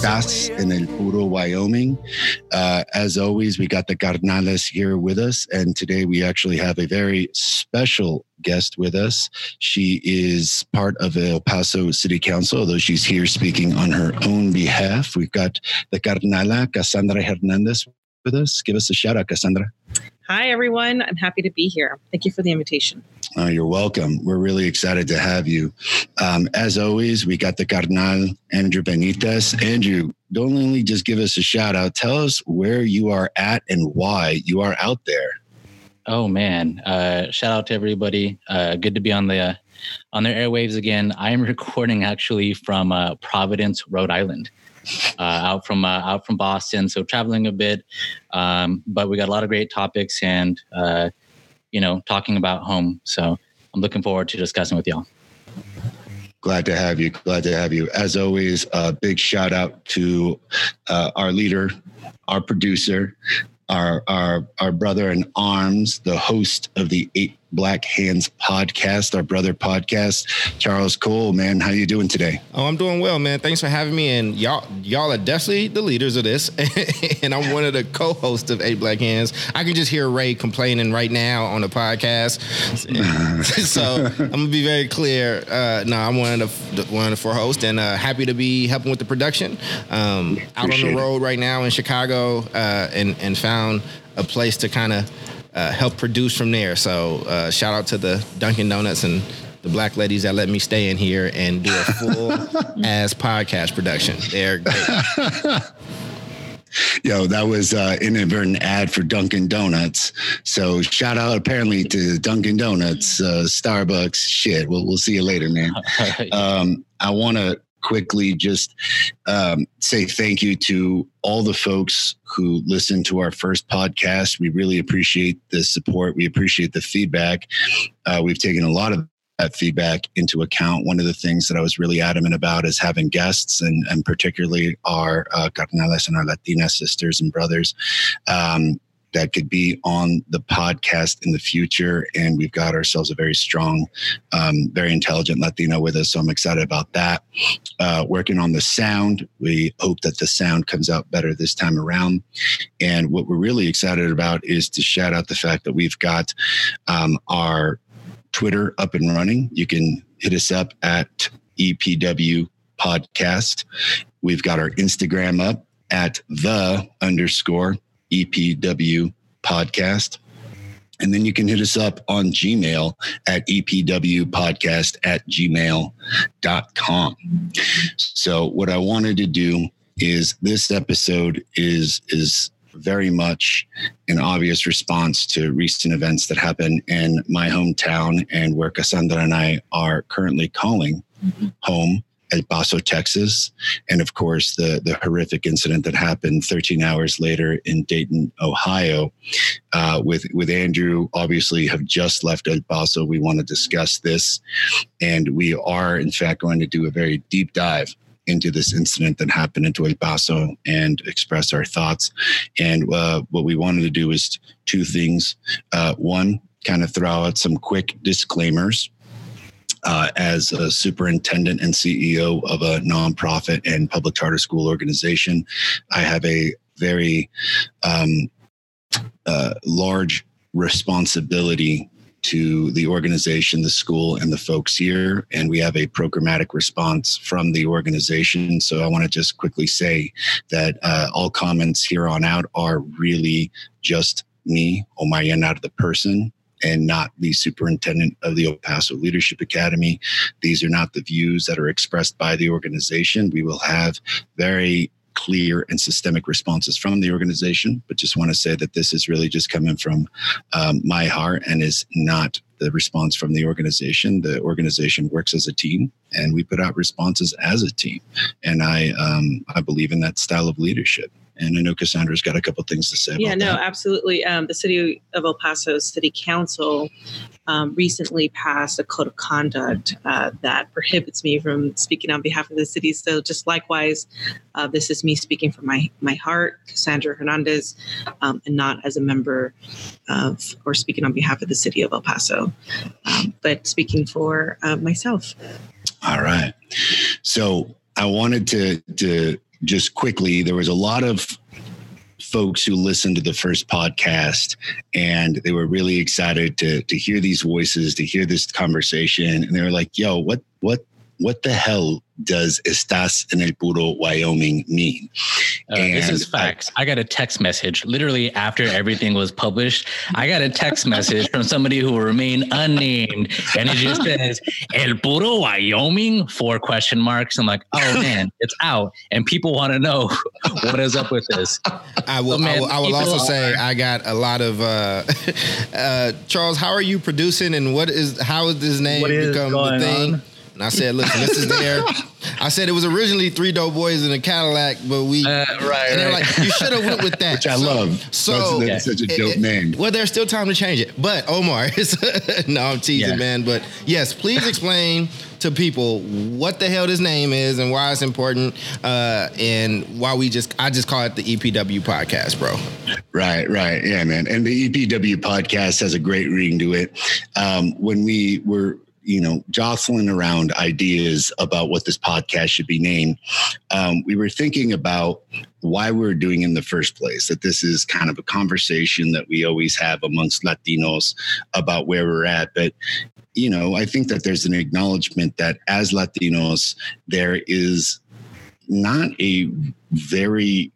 Estás en el Puro Wyoming. Uh, as always, we got the Carnales here with us, and today we actually have a very special guest with us. She is part of El Paso City Council, although she's here speaking on her own behalf. We've got the Carnala Cassandra Hernandez with us. Give us a shout out, Cassandra. Hi, everyone. I'm happy to be here. Thank you for the invitation. Uh, you're welcome. We're really excited to have you. Um, as always, we got the Carnal, Andrew Benitez. Andrew, don't only just give us a shout out, tell us where you are at and why you are out there. Oh man! Uh, shout out to everybody. Uh, good to be on the uh, on their airwaves again. I am recording actually from uh, Providence, Rhode Island, uh, out from uh, out from Boston. So traveling a bit, um, but we got a lot of great topics and you know talking about home. So I'm looking forward to discussing with y'all. Glad to have you. Glad to have you. As always, a big shout out to our leader, our producer, our our our brother in arms, the host of the Eight Black Hands podcast, our brother podcast. Charles Cole, man, how you doing today? Oh, I'm doing well, man. Thanks for having me. And y'all, y'all are definitely the leaders of this, and I'm one of the co-hosts of Eight Black Hands. I can just hear Ray complaining right now on the podcast, so I'm gonna be very clear. Uh, no, I'm one of the one of the four hosts, and uh, happy to be helping with the production. Um, out on the road right now in Chicago, uh, and and found a place to kind of uh, help produce from there. So uh, shout out to the Dunkin' Donuts and the black ladies that let me stay in here and do a full ass podcast production. They're great. Yo, that was uh, inadvertent ad for Dunkin' Donuts. So shout out apparently to Dunkin' Donuts, uh, Starbucks. Shit, we'll we'll see you later, man. Um, I want to quickly just um, say thank you to all the folks who listened to our first podcast. We really appreciate the support. We appreciate the feedback. Uh, we've taken a lot of that feedback into account. One of the things that I was really adamant about is having guests, and, and particularly our uh, carnales and our Latina sisters and brothers. Um, that could be on the podcast in the future. And we've got ourselves a very strong, um, very intelligent Latino with us. So I'm excited about that. Uh, working on the sound. We hope that the sound comes out better this time around. And what we're really excited about is to shout out the fact that we've got um, our Twitter up and running. You can hit us up at EPW podcast. We've got our Instagram up at the underscore EPW podcast. And then you can hit us up on Gmail at epwpodcast at gmail.com. So what I wanted to do is this episode is is very much an obvious response to recent events that happen in my hometown and where Cassandra and I are currently calling home El Paso, Texas, and of course the the horrific incident that happened 13 hours later in Dayton, Ohio. Uh, with with Andrew, obviously have just left El Paso. We want to discuss this, and we are in fact going to do a very deep dive into this incident that happened into El Paso and express our thoughts. And uh, what we wanted to do is two things. Uh, one, kind of throw out some quick disclaimers uh, as a superintendent and CEO of a nonprofit and public charter school organization. I have a very um, uh, large responsibility to the organization, the school, and the folks here. And we have a programmatic response from the organization. So I want to just quickly say that uh, all comments here on out are really just me, Omar Yanar, the person, and not the superintendent of the El Paso Leadership Academy. These are not the views that are expressed by the organization. We will have very clear and systemic responses from the organization, but just want to say that this is really just coming from um, my heart and is not the response from the organization. The organization works as a team, and we put out responses as a team. And I, um, I believe in that style of leadership. And I know Cassandra's got a couple things to say. Yeah, no, that. absolutely. Um, the city of El Paso City Council um, recently passed a code of conduct uh, that prohibits me from speaking on behalf of the city. So, just likewise, uh, this is me speaking from my my heart, Cassandra Hernandez, um, and not as a member of or speaking on behalf of the city of El Paso, um, but speaking for uh, myself. All right. So I wanted to to just quickly. There was a lot of folks who listened to the first podcast and they were really excited to to hear these voices to hear this conversation and they were like yo what what what the hell does estás en el puro wyoming mean Uh, this is And I- facts. I, got a text message literally after everything was published. I got a text message from somebody who will remain unnamed, and it just says "El Puro Wyoming?" Four question marks. I'm like, oh man, it's out, and people want to know what is up with this. I will. So, man, I will, I will also on. say I got a lot of uh, uh, Charles. How are you producing, and what is how is this name What is become the thing? on? And I said, listen, this is there. I said it was originally three dope boys in a Cadillac, but we. Uh, right, and they're right. like, you should have went with that, which i So- love So that's, that's such a dope it- name Well, there's still time to change it. But Omar, no, I'm teasing, Yeah. man. But yes, please explain to people what the hell this name is and why it's important, uh, and why we just I just call it the EPW podcast, bro. Right, right. Yeah, man. And the EPW podcast has a great ring to it. Um, when we were, you know, jostling around ideas about what this podcast should be named, um, we were thinking about why we're doing it in the first place. That this is kind of a conversation that we always have amongst Latinos about where we're at. But you know, I think that there's an acknowledgement that as Latinos, there is not a very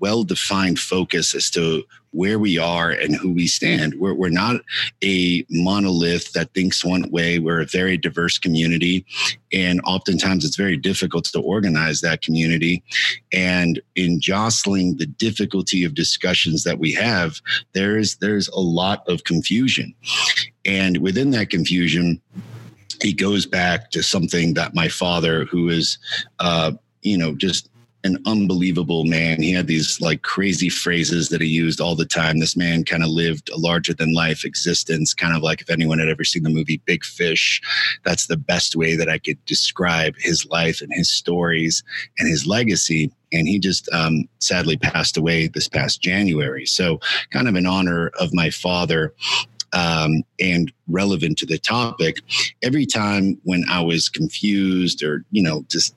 well defined focus as to where we are and who we stand. We're, we're not a monolith that thinks one way. We're a very diverse community. And oftentimes it's very difficult to organize that community. And in jostling the difficulty of discussions that we have, there's there's a lot of confusion. And within that confusion, it goes back to something that my father, who is, uh, you know, just an unbelievable man. He had these like crazy phrases that he used all the time. This man kind of lived a larger than life existence, kind of like if anyone had ever seen the movie Big Fish, that's the best way that I could describe his life and his stories and his legacy. And he just um, sadly passed away this past January. So, kind of in honor of my father, um, and relevant to the topic, every time when I was confused or, you know, just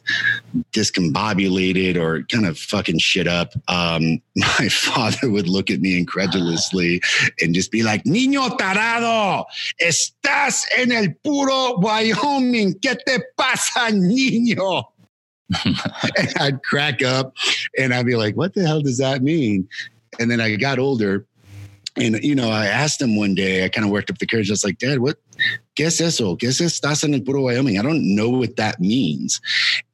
discombobulated or kind of fucking shit up, um, my father would look at me incredulously and just be like, Niño tarado, estás en el puro Wyoming. ¿Qué te pasa, niño? and I'd crack up and I'd be like, what the hell does that mean? And then I got older and, you know, I asked him one day, I kind of worked up the courage. I was like, Dad, what, ¿qué es eso? ¿Qué es estás en el puro Wyoming? I don't know what that means.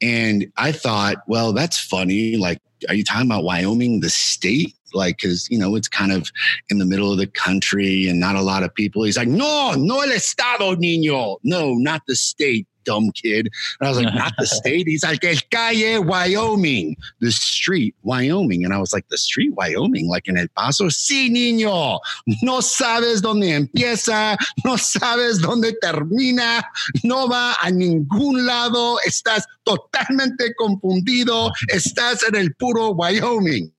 And I thought, well, that's funny. Like, are you talking about Wyoming, the state? Like, cause you know, it's kind of in the middle of the country and not a lot of people. He's like, no, no el estado, niño. No, not the state, dumb kid. And I was like, not the state. He's like, el calle, Wyoming, the street, Wyoming. And I was like, the street, Wyoming, like in El Paso. Sí, niño. No sabes dónde empieza, no sabes dónde termina, no va a ningún lado. Estás totalmente confundido. Estás en el puro Wyoming.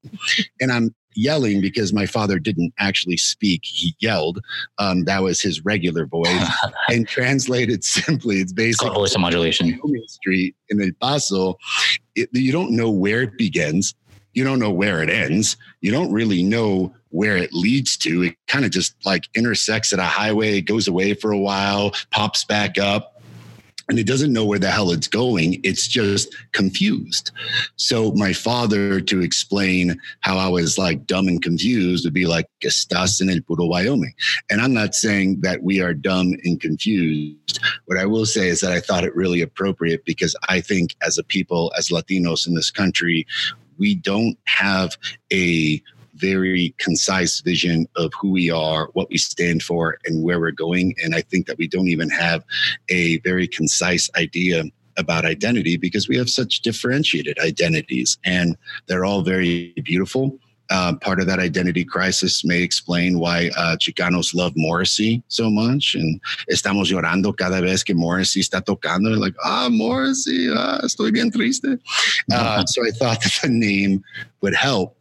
And I'm yelling because my father didn't actually speak. He yelled. Um, that was his regular voice. and translated simply, it's It's basically voice modulation. Street in El Paso. It, you don't know where it begins. You don't know where it ends. You don't really know where it leads to. It kind of just like intersects at a highway, it goes away for a while, pops back up and it doesn't know where the hell it's going. It's just confused. So my father, to explain how I was like dumb and confused, would be like, "Estás en el puro Wyoming." And I'm not saying that we are dumb and confused. What I will say is that I thought it really appropriate because I think as a people, as Latinos in this country, we don't have a very concise vision of who we are, what we stand for, and where we're going. And I think that we don't even have a very concise idea about identity because we have such differentiated identities and they're all very beautiful. Uh, part of that identity crisis may explain why uh, Chicanos love Morrissey so much. And estamos llorando cada vez que Morrissey está tocando. Like, ah, Morrissey, ah, estoy bien triste. Uh, so I thought that the name would help.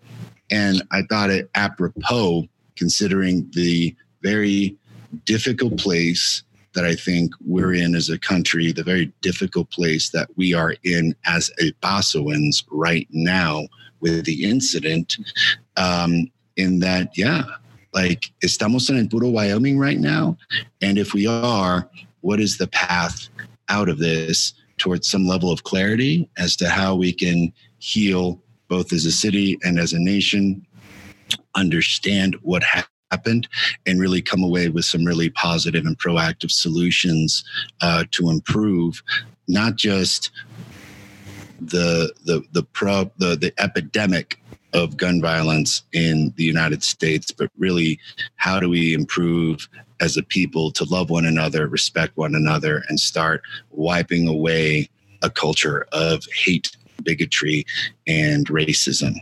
And I thought it apropos considering the very difficult place that I think we're in as a country, the very difficult place that we are in as El Pasoans right now with the incident. Um, in that, yeah, like estamos en el puro Wyoming right now. And if we are, what is the path out of this towards some level of clarity as to how we can heal both as a city and as a nation, understand what happened? happened and really come away with some really positive and proactive solutions uh, to improve not just the the the pro the the epidemic of gun violence in the United States, but really how do we improve as a people to love one another, respect one another, and start wiping away a culture of hate, bigotry, and racism.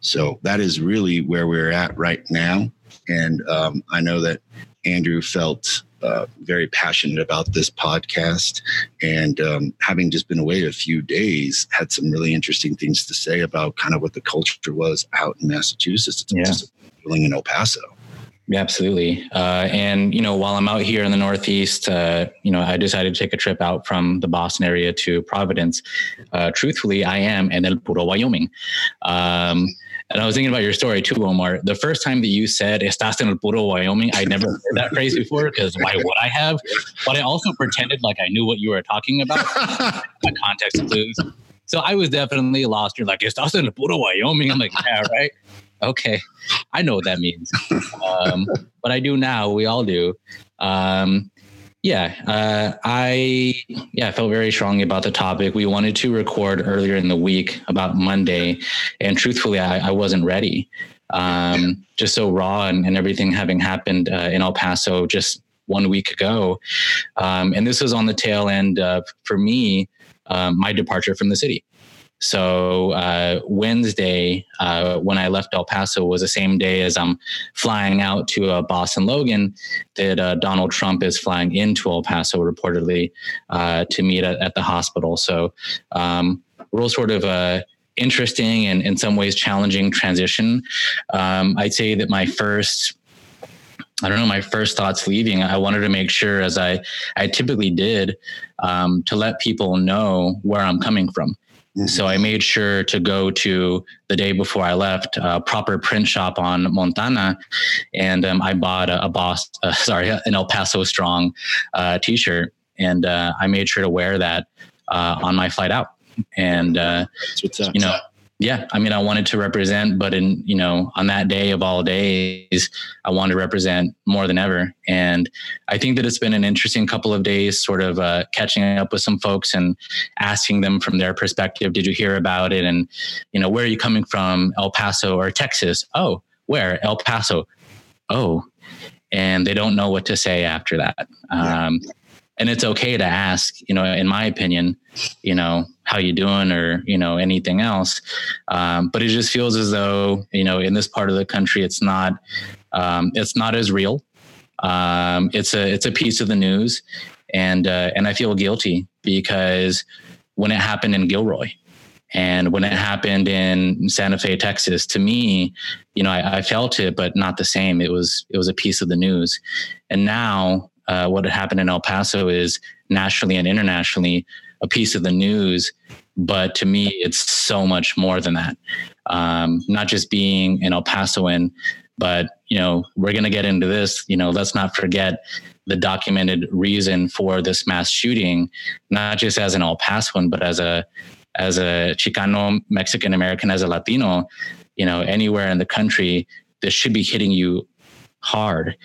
So that is really where we're at right now. And um, I know that Andrew felt uh, very passionate about this podcast. And um, having just been away a few days, had some really interesting things to say about kind of what the culture was out in Massachusetts. It's yeah. in El Paso. Yeah, absolutely. Uh, and, you know, while I'm out here in the Northeast, uh, you know, I decided to take a trip out from the Boston area to Providence. Uh, truthfully, I am in El Puro, Wyoming. Um, and I was thinking about your story too, Omar. The first time that you said "Estás en el puro Wyoming," I never heard that phrase before because why would I have? But I also pretended like I knew what you were talking about. the context clues. So I was definitely lost. You're like, "Estás en el puro Wyoming." I'm like, "Yeah, right." Okay, I know what that means. Um, but I do now. We all do. Um, yeah, uh, I yeah I felt very strongly about the topic. We wanted to record earlier in the week about Monday, and truthfully, I, I wasn't ready. Um, just so raw and, and everything having happened uh, in El Paso just one week ago, um, and this was on the tail end of for me um, my departure from the city. So uh, Wednesday, uh, when I left El Paso, was the same day as I'm flying out to uh, Boston Logan. That uh, Donald Trump is flying into El Paso reportedly uh, to meet at, at, the hospital. So um, real sort of a interesting and in some ways challenging transition. Um, I'd say that my first I don't know, my first thoughts leaving, I wanted to make sure, as I, I typically did, um, to let people know where I'm coming from. Mm-hmm. So I made sure to go to the day before I left a proper print shop on Montana, and um, I bought a, a Boss, uh, sorry, an El Paso Strong uh, T-shirt, and uh, I made sure to wear that uh, on my flight out. And uh, you know, yeah, I mean, I wanted to represent, but in, you know, on that day of all days, I wanted to represent more than ever. And I think that it's been an interesting couple of days, sort of uh, catching up with some folks and asking them from their perspective, did you hear about it? And, you know, where are you coming from? El Paso or Texas? Oh, where? El Paso. Oh, and they don't know what to say after that. Um, and it's okay to ask, you know, in my opinion, you know, how you doing or, you know, anything else. Um, but it just feels as though, you know, in this part of the country, it's not, um, it's not as real. Um, it's a, it's a piece of the news. And, uh, and I feel guilty because when it happened in Gilroy, and when it happened in Santa Fe, Texas, to me, you know, I, I, felt it, but not the same. It was it was a piece of the news. And now, uh, what had happened in El Paso is nationally and internationally a piece of the news. But to me, it's so much more than that. Um, not just being an El Pasoan, but you know, we're going to get into this. You know, let's not forget the documented reason for this mass shooting, not just as an El Pasoan, but as a as a Chicano, Mexican American, as a Latino. You know, anywhere in the country, this should be hitting you hard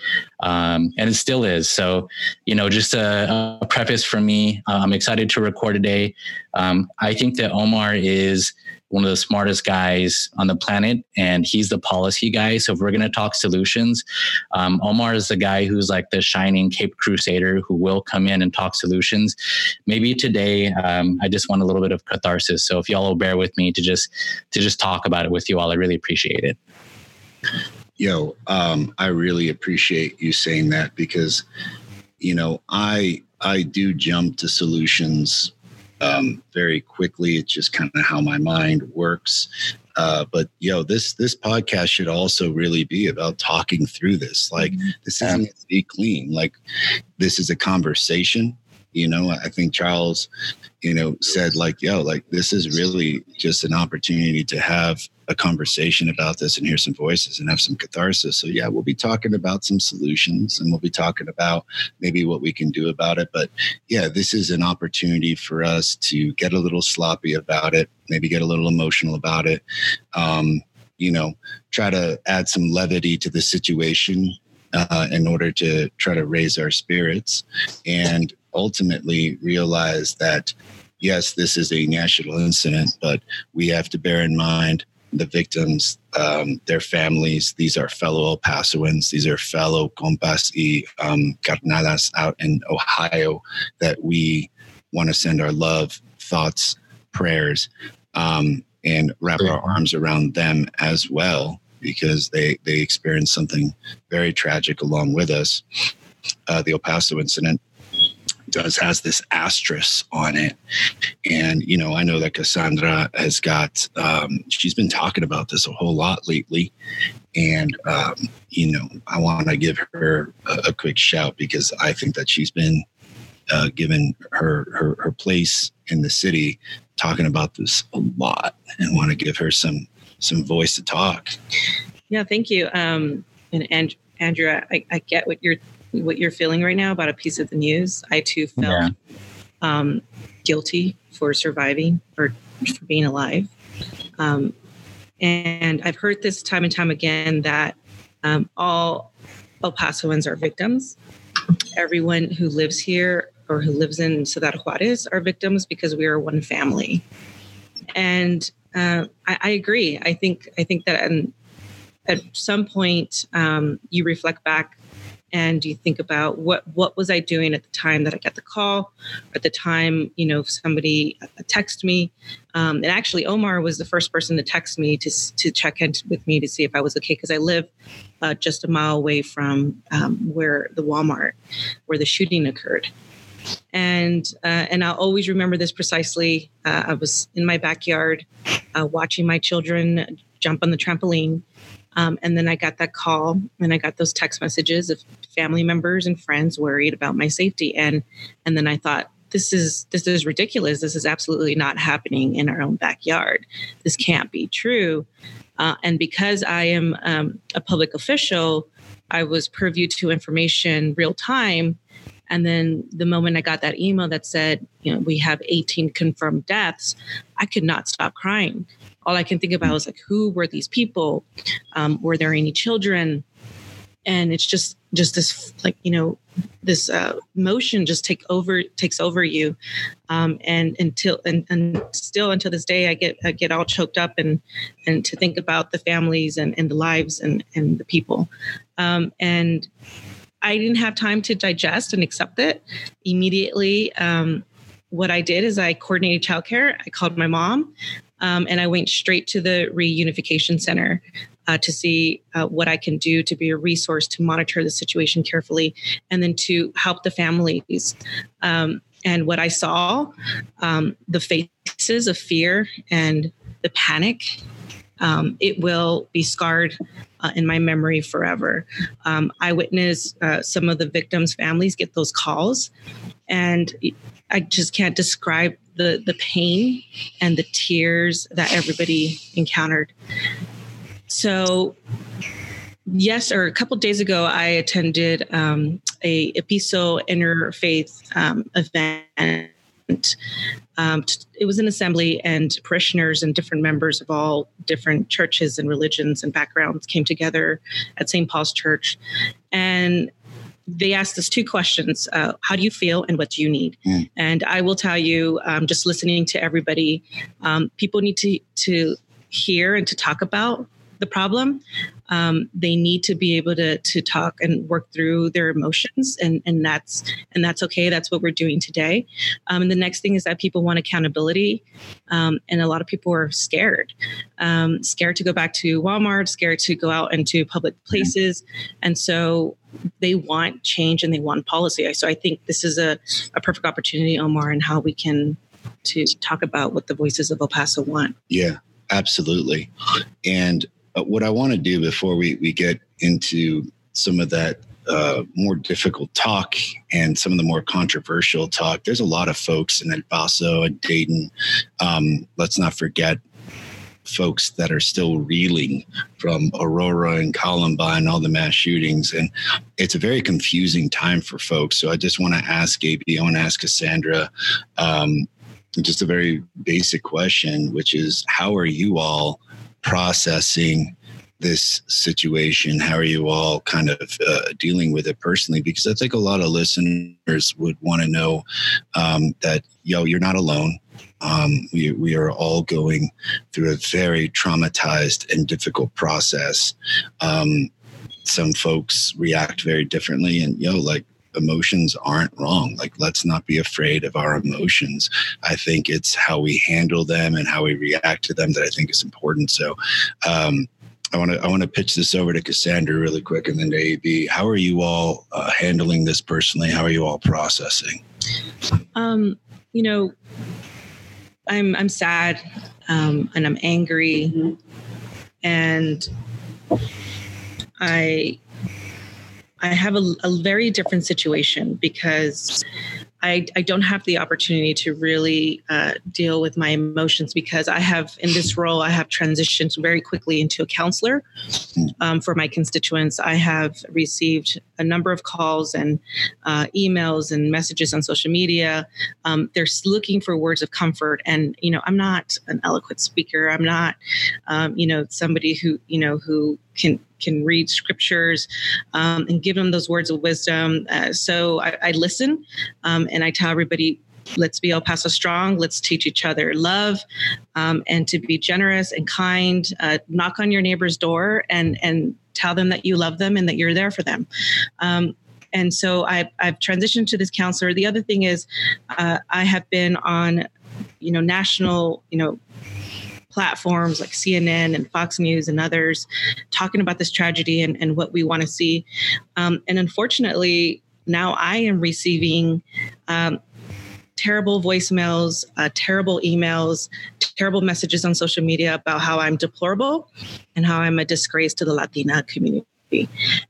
um, and it still is so you know just a, a preface for me uh, i'm excited to record today um, i think that omar is one of the smartest guys on the planet, and he's the policy guy. So if we're going to talk solutions, um, Omar is the guy who's like the shining Cape Crusader who will come in and talk solutions. Maybe today, um, I just want a little bit of catharsis. So if y'all will bear with me to just to just talk about it with you all, I really appreciate it. Yo, um, I really appreciate you saying that because, you know, I I do jump to solutions um, very quickly. It's just kind of how my mind works. Uh, but yo, this this podcast should also really be about talking through this. Like mm-hmm. this isn't to be clean. Like this is a conversation you know i think charles you know said like yo like this is really just an opportunity to have a conversation about this and hear some voices and have some catharsis. So yeah we'll be talking about some solutions and we'll be talking about maybe what we can do about it. But yeah this is an opportunity for us to get a little sloppy about it maybe get a little emotional about it. Um, you know try to add some levity to the situation uh, in order to try to raise our spirits and ultimately realize that yes, this is a national incident, but we have to bear in mind the victims, um, their families. These are fellow El Pasoans. These are fellow compas y um, carnalas out in Ohio that we want to send our love, thoughts, prayers, um, and wrap our arms around them as well because they they experienced something very tragic along with us. Uh, the El Paso incident does has this asterisk on it. And you know i know that cassandra has got um, she's been talking about this a whole lot lately. And um, you know i want to give her a, a, quick shout because i think that she's been uh, given her, her her place in the city talking about this a lot and want to give her some some voice to talk. Yeah thank you. Um and, and andrea I, I get what you're what you're feeling right now about a piece of the news. I too felt yeah. um, guilty for surviving or for being alive. Um, and I've heard this time and time again that um, all El Pasoans are victims. Everyone who lives here or who lives in Ciudad Juarez are victims because we are one family. And uh, I, I, agree. I think I think that at some point um, you reflect back and you think about what what was I doing at the time that I got the call, at the time you know somebody uh, texted me, um, and actually Omar was the first person to text me to to check in with me to see if I was okay because I live uh, just a mile away from um, where the Walmart where the shooting occurred. And uh, and I'll always remember this precisely. Uh, I was in my backyard, uh, watching my children jump on the trampoline, um, and then I got that call and I got those text messages of family members and friends worried about my safety. And and then I thought, this is this is ridiculous. This is absolutely not happening in our own backyard. This can't be true. Uh, and because I am um, a public official, I was purview to information real time. And then the moment I got that email that said, you know, we have 18 confirmed deaths, I could not stop crying all I can think about is like, who were these people? Um, were there any children? And it's just just this like you know this uh, motion just take over takes over you, um, and until and, and still until this day I get I get all choked up and and to think about the families and, and the lives and and the people, um, and I didn't have time to digest and accept it immediately. Um, what I did is I coordinated childcare. I called my mom. Um, and I went straight to the reunification center uh, to see uh, what I can do to be a resource to monitor the situation carefully and then to help the families. Um, and what I saw, um, the faces of fear and the panic, um, it will be scarred uh, in my memory forever. Um, I witnessed uh, some of the victims' families get those calls, and I just can't describe the the pain and the tears that everybody encountered. So, yes, or a couple days ago, I attended um, a Episo interfaith um, event. Um, it was an assembly, and parishioners and different members of all different churches and religions and backgrounds came together at St. Paul's Church. And they asked us two questions uh, How do you feel and what do you need? Mm. And I will tell you, um, just listening to everybody, um, people need to, to hear and to talk about the problem. Um, they need to be able to to talk and work through their emotions, and and that's and that's okay. That's what we're doing today. Um, and the next thing is that people want accountability, um, and a lot of people are scared, um, scared to go back to Walmart, scared to go out into public places, and so they want change and they want policy. So I think this is a, a perfect opportunity, Omar, and how we can to talk about what the voices of El Paso want. Yeah, absolutely. And uh, what I want to do before we, we get into some of that uh, more difficult talk and some of the more controversial talk, there's a lot of folks in El Paso and Dayton. Um, let's not forget folks that are still reeling from Aurora and Columbine, and all the mass shootings. And it's a very confusing time for folks. So I just want to ask AB, I want to ask Cassandra um, just a very basic question, which is how are you all processing this situation? How are you all kind of uh, dealing with it personally? Because I think a lot of listeners would want to know um, that, yo, you're not alone. Um, we, we are all going through a very traumatized and difficult process. Um, some folks react very differently, and yo, like emotions aren't wrong. Like, let's not be afraid of our emotions. I think it's how we handle them and how we react to them that I think is important. So, um, I want to I want to pitch this over to Cassandra really quick, and then to AB. How are you all uh, handling this personally? How are you all processing? Um, you know, I'm I'm sad um, and I'm angry, and I I have a, a very different situation because I, I don't have the opportunity to really uh, deal with my emotions because I have, in this role, I have transitioned very quickly into a counselor um, for my constituents. I have received a number of calls and uh, emails and messages on social media. Um, they're looking for words of comfort. And, you know, I'm not an eloquent speaker. I'm not, um, you know, somebody who, you know, who can can read scriptures um, and give them those words of wisdom. Uh, so I, I listen um, and I tell everybody, let's be El Paso strong. Let's teach each other love um, and to be generous and kind. Uh, knock on your neighbor's door and and tell them that you love them and that you're there for them. Um, and so I, I've transitioned to this counselor. The other thing is, uh, I have been on, you know, national, you know, platforms like CNN and Fox News and others talking about this tragedy and, and what we want to see. Um, and unfortunately, now I am receiving um, terrible voicemails, uh, terrible emails, terrible messages on social media about how I'm deplorable and how I'm a disgrace to the Latina community.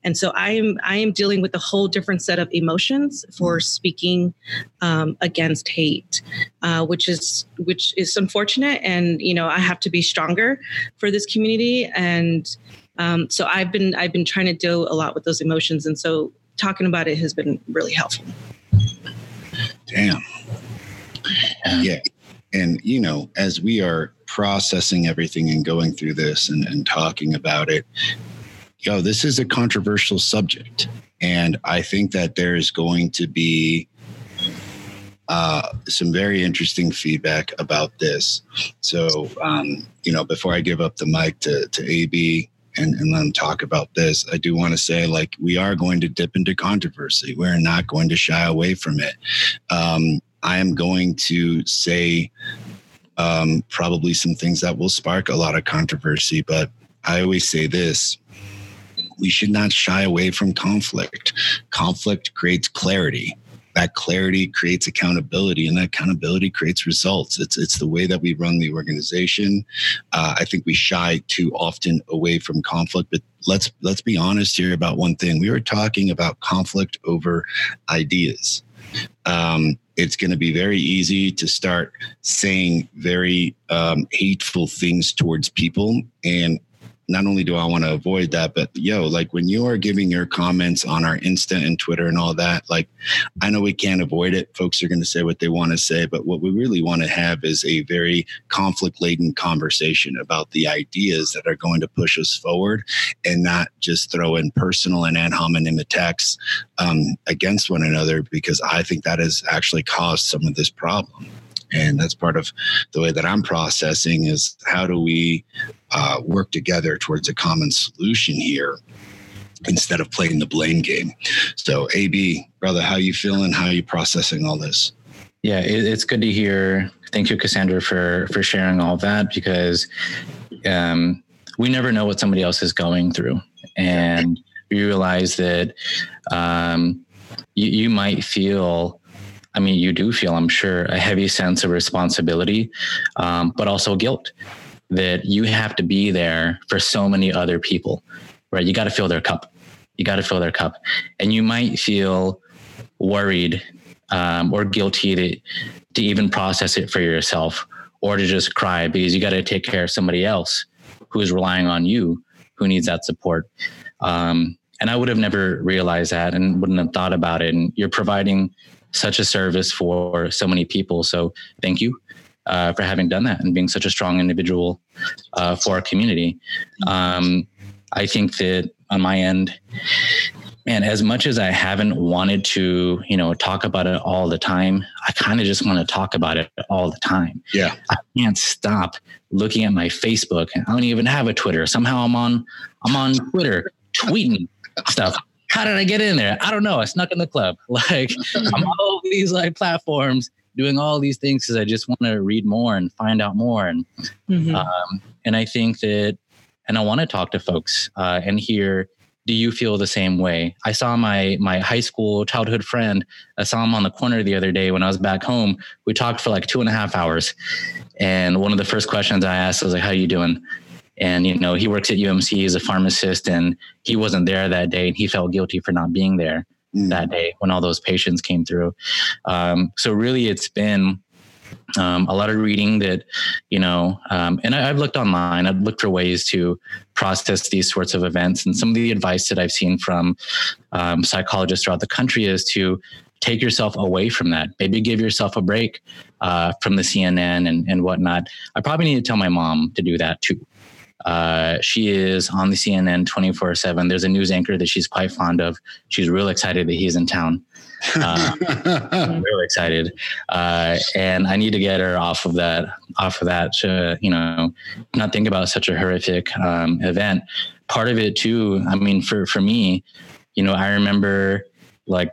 And so I am I am dealing with a whole different set of emotions for speaking um, against hate, uh, which is which is unfortunate. And you know I have to be stronger for this community. And um, so I've been I've been trying to deal a lot with those emotions. And so talking about it has been really helpful. Damn. Yeah. And, you know, as we are processing everything and going through this and, and talking about it, yo, this is a controversial subject. And I think that there is going to be uh, some very interesting feedback about this. So, um, you know, before I give up the mic to, to AB and, and let him talk about this, I do want to say, like, we are going to dip into controversy. We're not going to shy away from it. Um, I am going to say um, probably some things that will spark a lot of controversy, but I always say this we should not shy away from conflict. Conflict creates clarity. That clarity creates accountability, and that accountability creates results. It's it's the way that we run the organization. Uh, I think we shy too often away from conflict, but let's let's be honest here about one thing. We were talking about conflict over ideas. Um, it's going to be very easy to start saying very um, hateful things towards people and not only do I want to avoid that, but yo, like when you are giving your comments on our Insta and Twitter and all that, like I know we can't avoid it. Folks are going to say what they want to say, but what we really want to have is a very conflict laden conversation about the ideas that are going to push us forward and not just throw in personal and ad hominem attacks um, against one another, because I think that has actually caused some of this problem and that's part of the way that i'm processing is how do we uh, work together towards a common solution here instead of playing the blame game. So ab brother how you feeling? How are you processing all this? Yeah it, it's good to hear. Thank you cassandra for for sharing all that because um, we never know what somebody else is going through. And we realize that um, you, you might feel I mean, you do feel, I'm sure, a heavy sense of responsibility, um, but also guilt that you have to be there for so many other people, right? You got to fill their cup. You got to fill their cup. And you might feel worried um, or guilty to, to even process it for yourself or to just cry because you got to take care of somebody else who's relying on you who needs that support. Um, and I would have never realized that and wouldn't have thought about it. And you're providing such a service for so many people. So thank you uh, for having done that and being such a strong individual uh, for our community. Um, I think that on my end, and as much as I haven't wanted to, you know, talk about it all the time, I kind of just want to talk about it all the time. Yeah. I can't stop looking at my Facebook. I don't even have a Twitter. Somehow I'm on I'm on Twitter tweeting stuff how did I get in there? I don't know. I snuck in the club. Like I'm on all these like platforms doing all these things because I just want to read more and find out more. And mm-hmm. um, and I think that, and I want to talk to folks uh, and hear. Do you feel the same way? I saw my my high school childhood friend. I saw him on the corner the other day when I was back home. We talked for like two and a half hours, and one of the first questions I asked was like, "How are you doing?" And, you know, he works at UMC as a pharmacist and he wasn't there that day and he felt guilty for not being there mm. that day when all those patients came through. Um, so really it's been um, a lot of reading that, you know, um, and I, have looked online, I've looked for ways to process these sorts of events. And some of the advice that I've seen from um, psychologists throughout the country is to take yourself away from that. Maybe give yourself a break uh, from the CNN and, and whatnot. I probably need to tell my mom to do that too. Uh, she is on the CNN 24 7. There's a news anchor that she's quite fond of. She's real excited that he's in town. Uh, real excited. Uh, and I need to get her off of that, off of that, to, you know, not think about such a horrific um, event. Part of it too, I mean, for, for me, you know, I remember like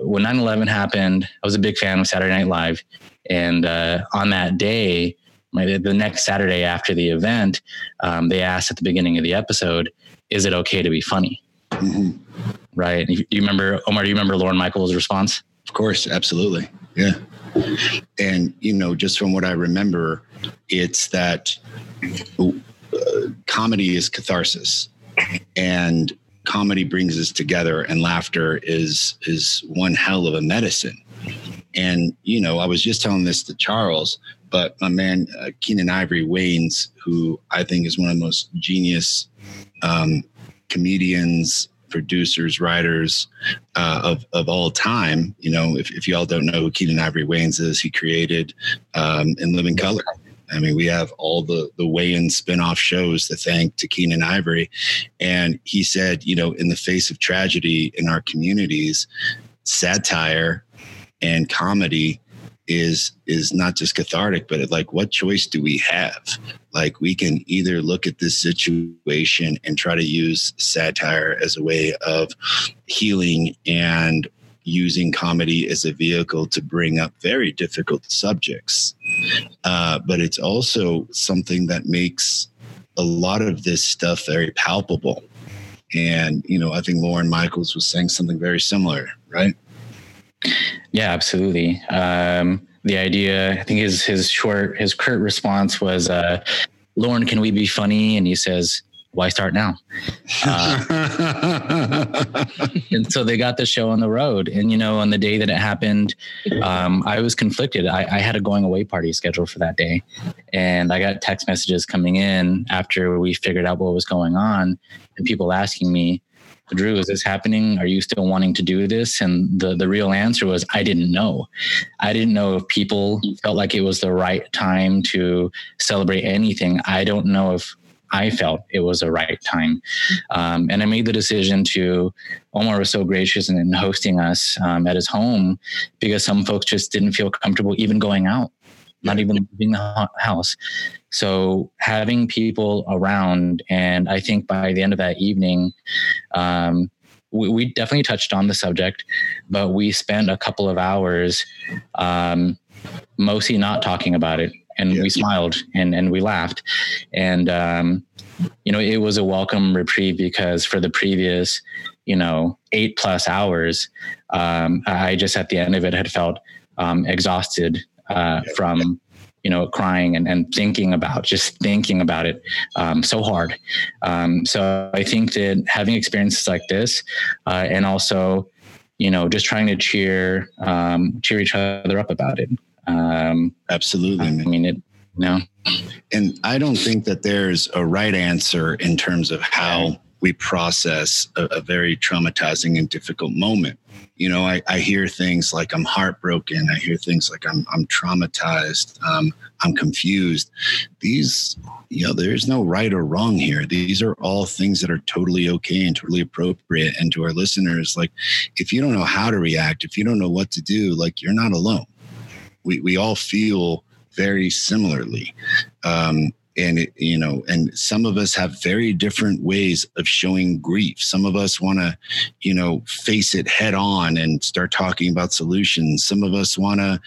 when 9 11 happened, I was a big fan of Saturday Night Live. And uh, on that day, the next Saturday after the event, um, they asked at the beginning of the episode, "Is it okay to be funny?" Mm-hmm. Right? Do you remember Omar? Do you remember Lorne Michaels' response? Of course, absolutely. Yeah. And you know, just from what I remember, it's that uh, comedy is catharsis, and comedy brings us together, and laughter is is one hell of a medicine. And you know, I was just telling this to Charles but my man uh, Keenen Ivory Wayans, who I think is one of the most genius um, comedians, producers, writers uh, of of all time. You know, if, if y'all don't know who Keenen Ivory Wayans is, he created um, In Living Color. I mean, we have all the the Wayans spinoff shows to thank to Keenen Ivory, and he said, you know, in the face of tragedy in our communities, satire and comedy is is not just cathartic but like what choice do we have? Like we can either look at this situation and try to use satire as a way of healing and using comedy as a vehicle to bring up very difficult subjects. Uh, but it's also something that makes a lot of this stuff very palpable. And you know i think Lorne michaels was saying something very similar right? Yeah, absolutely. Um, the idea, I think his his short, his curt response was, uh, "Lorne, can we be funny?" And he says, why start now? Uh, and so they got the show on the road. And, you know, on the day that it happened, um, I was conflicted. I, I, had a going away party scheduled for that day. And I got text messages coming in after we figured out what was going on and people asking me, Drew, is this happening? Are you still wanting to do this? And the, the real answer was, I didn't know. I didn't know if people felt like it was the right time to celebrate anything. I don't know if I felt it was the right time. Um, and I made the decision to, Omar was so gracious in, hosting us um, at his home because some folks just didn't feel comfortable even going out, not even leaving the house. So having people around, and I think by the end of that evening, um, we, we, definitely touched on the subject, but we spent a couple of hours um, mostly not talking about it. And yeah. we smiled and, and we laughed. And, um, you know, it was a welcome reprieve because for the previous, you know, eight plus hours, um, I just at the end of it had felt um, exhausted uh, from you know, crying and, and thinking about just thinking about it um, so hard. Um, so I think that having experiences like this, uh, and also, you know, just trying to cheer um, cheer each other up about it. Um, Absolutely. I mean, it. No. And I don't think that there's a right answer in terms of how we process a, a very traumatizing and difficult moment. You know I, I hear things like i'm heartbroken. I hear things like i'm, I'm traumatized. Um, i'm confused. These you know there's no right or wrong here. These are all things that are totally okay and totally appropriate. And to our listeners like if you don't know how to react if you don't know what to do like you're not alone. We, we all feel very similarly. Um, and it, you know and some of us have very different ways of showing grief. Some of us want to you know face it head on and start talking about solutions. Some of us want to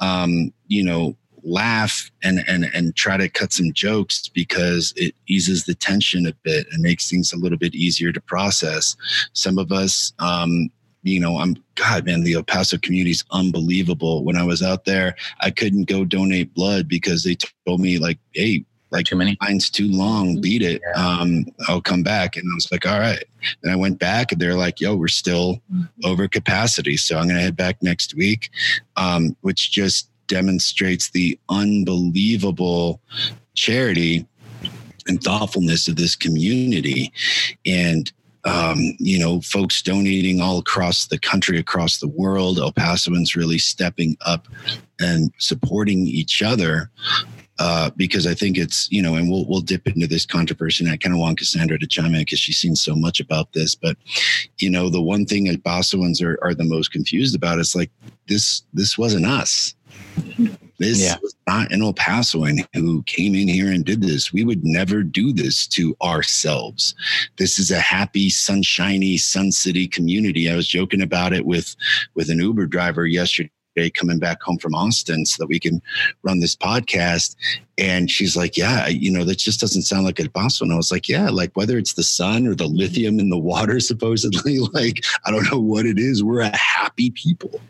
um, you know laugh and and and try to cut some jokes because it eases the tension a bit and makes things a little bit easier to process. Some of us um, you know, I'm God, man, the El Paso community is unbelievable. When I was out there, I couldn't go donate blood because they told me like, hey, like too many line's too long mm-hmm. beat it yeah. um i'll come back and i was like all right and i went back and they're like yo we're still mm-hmm. over capacity so i'm gonna head back next week um which just demonstrates the unbelievable charity and thoughtfulness of this community and um, you know, folks donating all across the country, across the world. El Pasoans really stepping up and supporting each other uh, because I think it's you know, and we'll we'll dip into this controversy. And I kind of want Cassandra to chime in because she's seen so much about this. But you know, the one thing that Pasoans are are the most confused about is like this this wasn't us. This yeah. was not an El Pasoan who came in here and did this. We would never do this to ourselves. This is a happy, sunshiny, Sun City community. I was joking about it with with an Uber driver yesterday coming back home from Austin so that we can run this podcast. And she's like, Yeah, you know, that just doesn't sound like El Paso And I was like, Yeah, like whether it's the sun or the mm-hmm. lithium in the water, supposedly, like I don't know what it is. We're a happy people.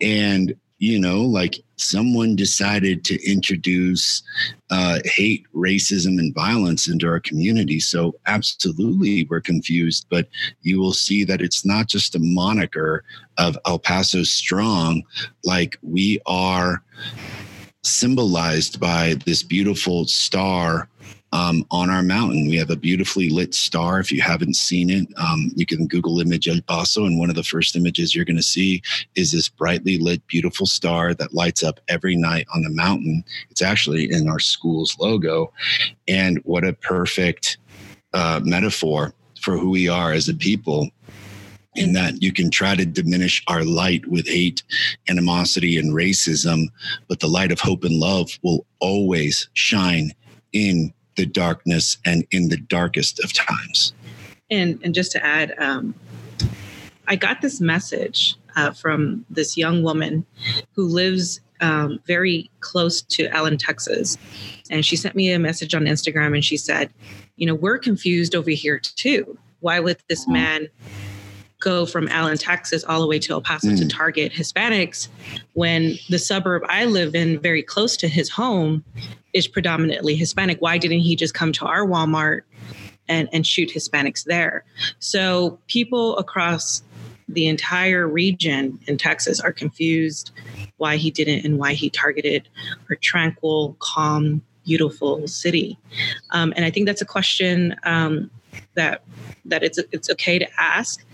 And you know, like someone decided to introduce uh, hate, racism, and violence into our community. So, absolutely, we're confused, but you will see that it's not just a moniker of El Paso Strong, like we are symbolized by this beautiful star um, on our mountain. We have a beautifully lit star. If you haven't seen it, um, you can Google image El Paso, and one of the first images you're going to see is this brightly lit, beautiful star that lights up every night on the mountain. It's actually in our school's logo. And what a perfect uh, metaphor for who we are as a people in that you can try to diminish our light with hate, animosity, and racism, but the light of hope and love will always shine in the darkness and in the darkest of times. And and just to add, um, I got this message uh, from this young woman who lives um, very close to Allen, Texas, and she sent me a message on Instagram, and she said, "You know, we're confused over here too. Why would this mm-hmm. man?" go from Allen, Texas, all the way to El Paso mm. to target Hispanics when the suburb I live in, very close to his home, is predominantly Hispanic. Why didn't he just come to our Walmart and, and shoot Hispanics there. So people across the entire region in Texas are confused why he didn't and why he targeted our tranquil, calm, beautiful city. Um, and I think that's a question um, that that it's it's okay to ask,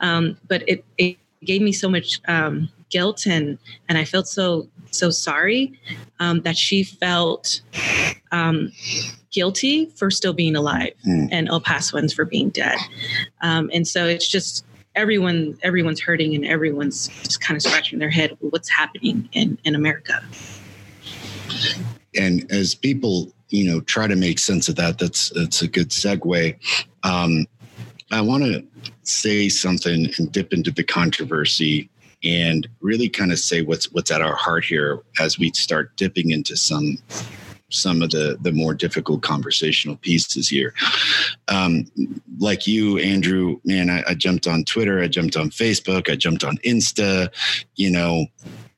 um, but it, it gave me so much um, guilt and and I felt so so sorry um, that she felt um, guilty for still being alive Mm. and El Pasoans for being dead. Um, and so it's just everyone everyone's hurting and everyone's just kind of scratching their head what's happening in in America. and as people you know try to make sense of that that's that's a good segue um, i want to say something and dip into the controversy and really kind of say what's what's at our heart here as we start dipping into some some of the the more difficult conversational pieces here um, like you andrew man I, I jumped on twitter i jumped on facebook i jumped on insta you know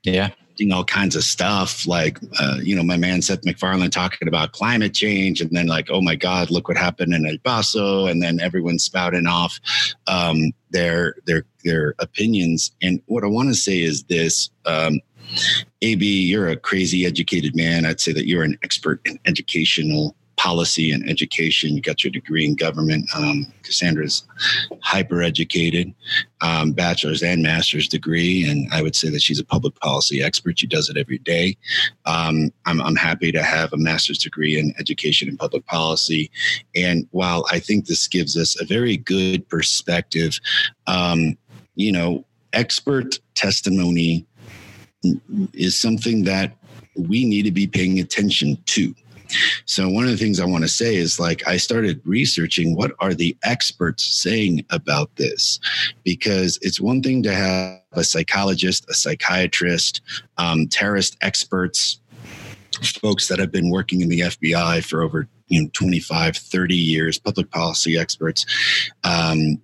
Yeah. Posting all kinds of stuff. Like uh, you know my man seth macfarlane talking about climate change and then like oh my god look what happened in el paso. And then everyone spouting off um, their their their opinions. And what i want to say is this um, ab you're a crazy educated man. I'd say that you're an expert in educational policy and education you got your degree in government um, cassandra's hyper educated um, bachelor's and master's degree, and I would say that she's a public policy expert. She does it every day. Um, I'm, I'm happy to have a master's degree in education and public policy. And while I think this gives us a very good perspective, um, you know, expert testimony is something that we need to be paying attention to. So one of the things I want to say is like I started researching what are the experts saying about this because it's one thing to have a psychologist, a psychiatrist, um, terrorist experts, folks that have been working in the FBI for over you know 25, 30 years, public policy experts. Um,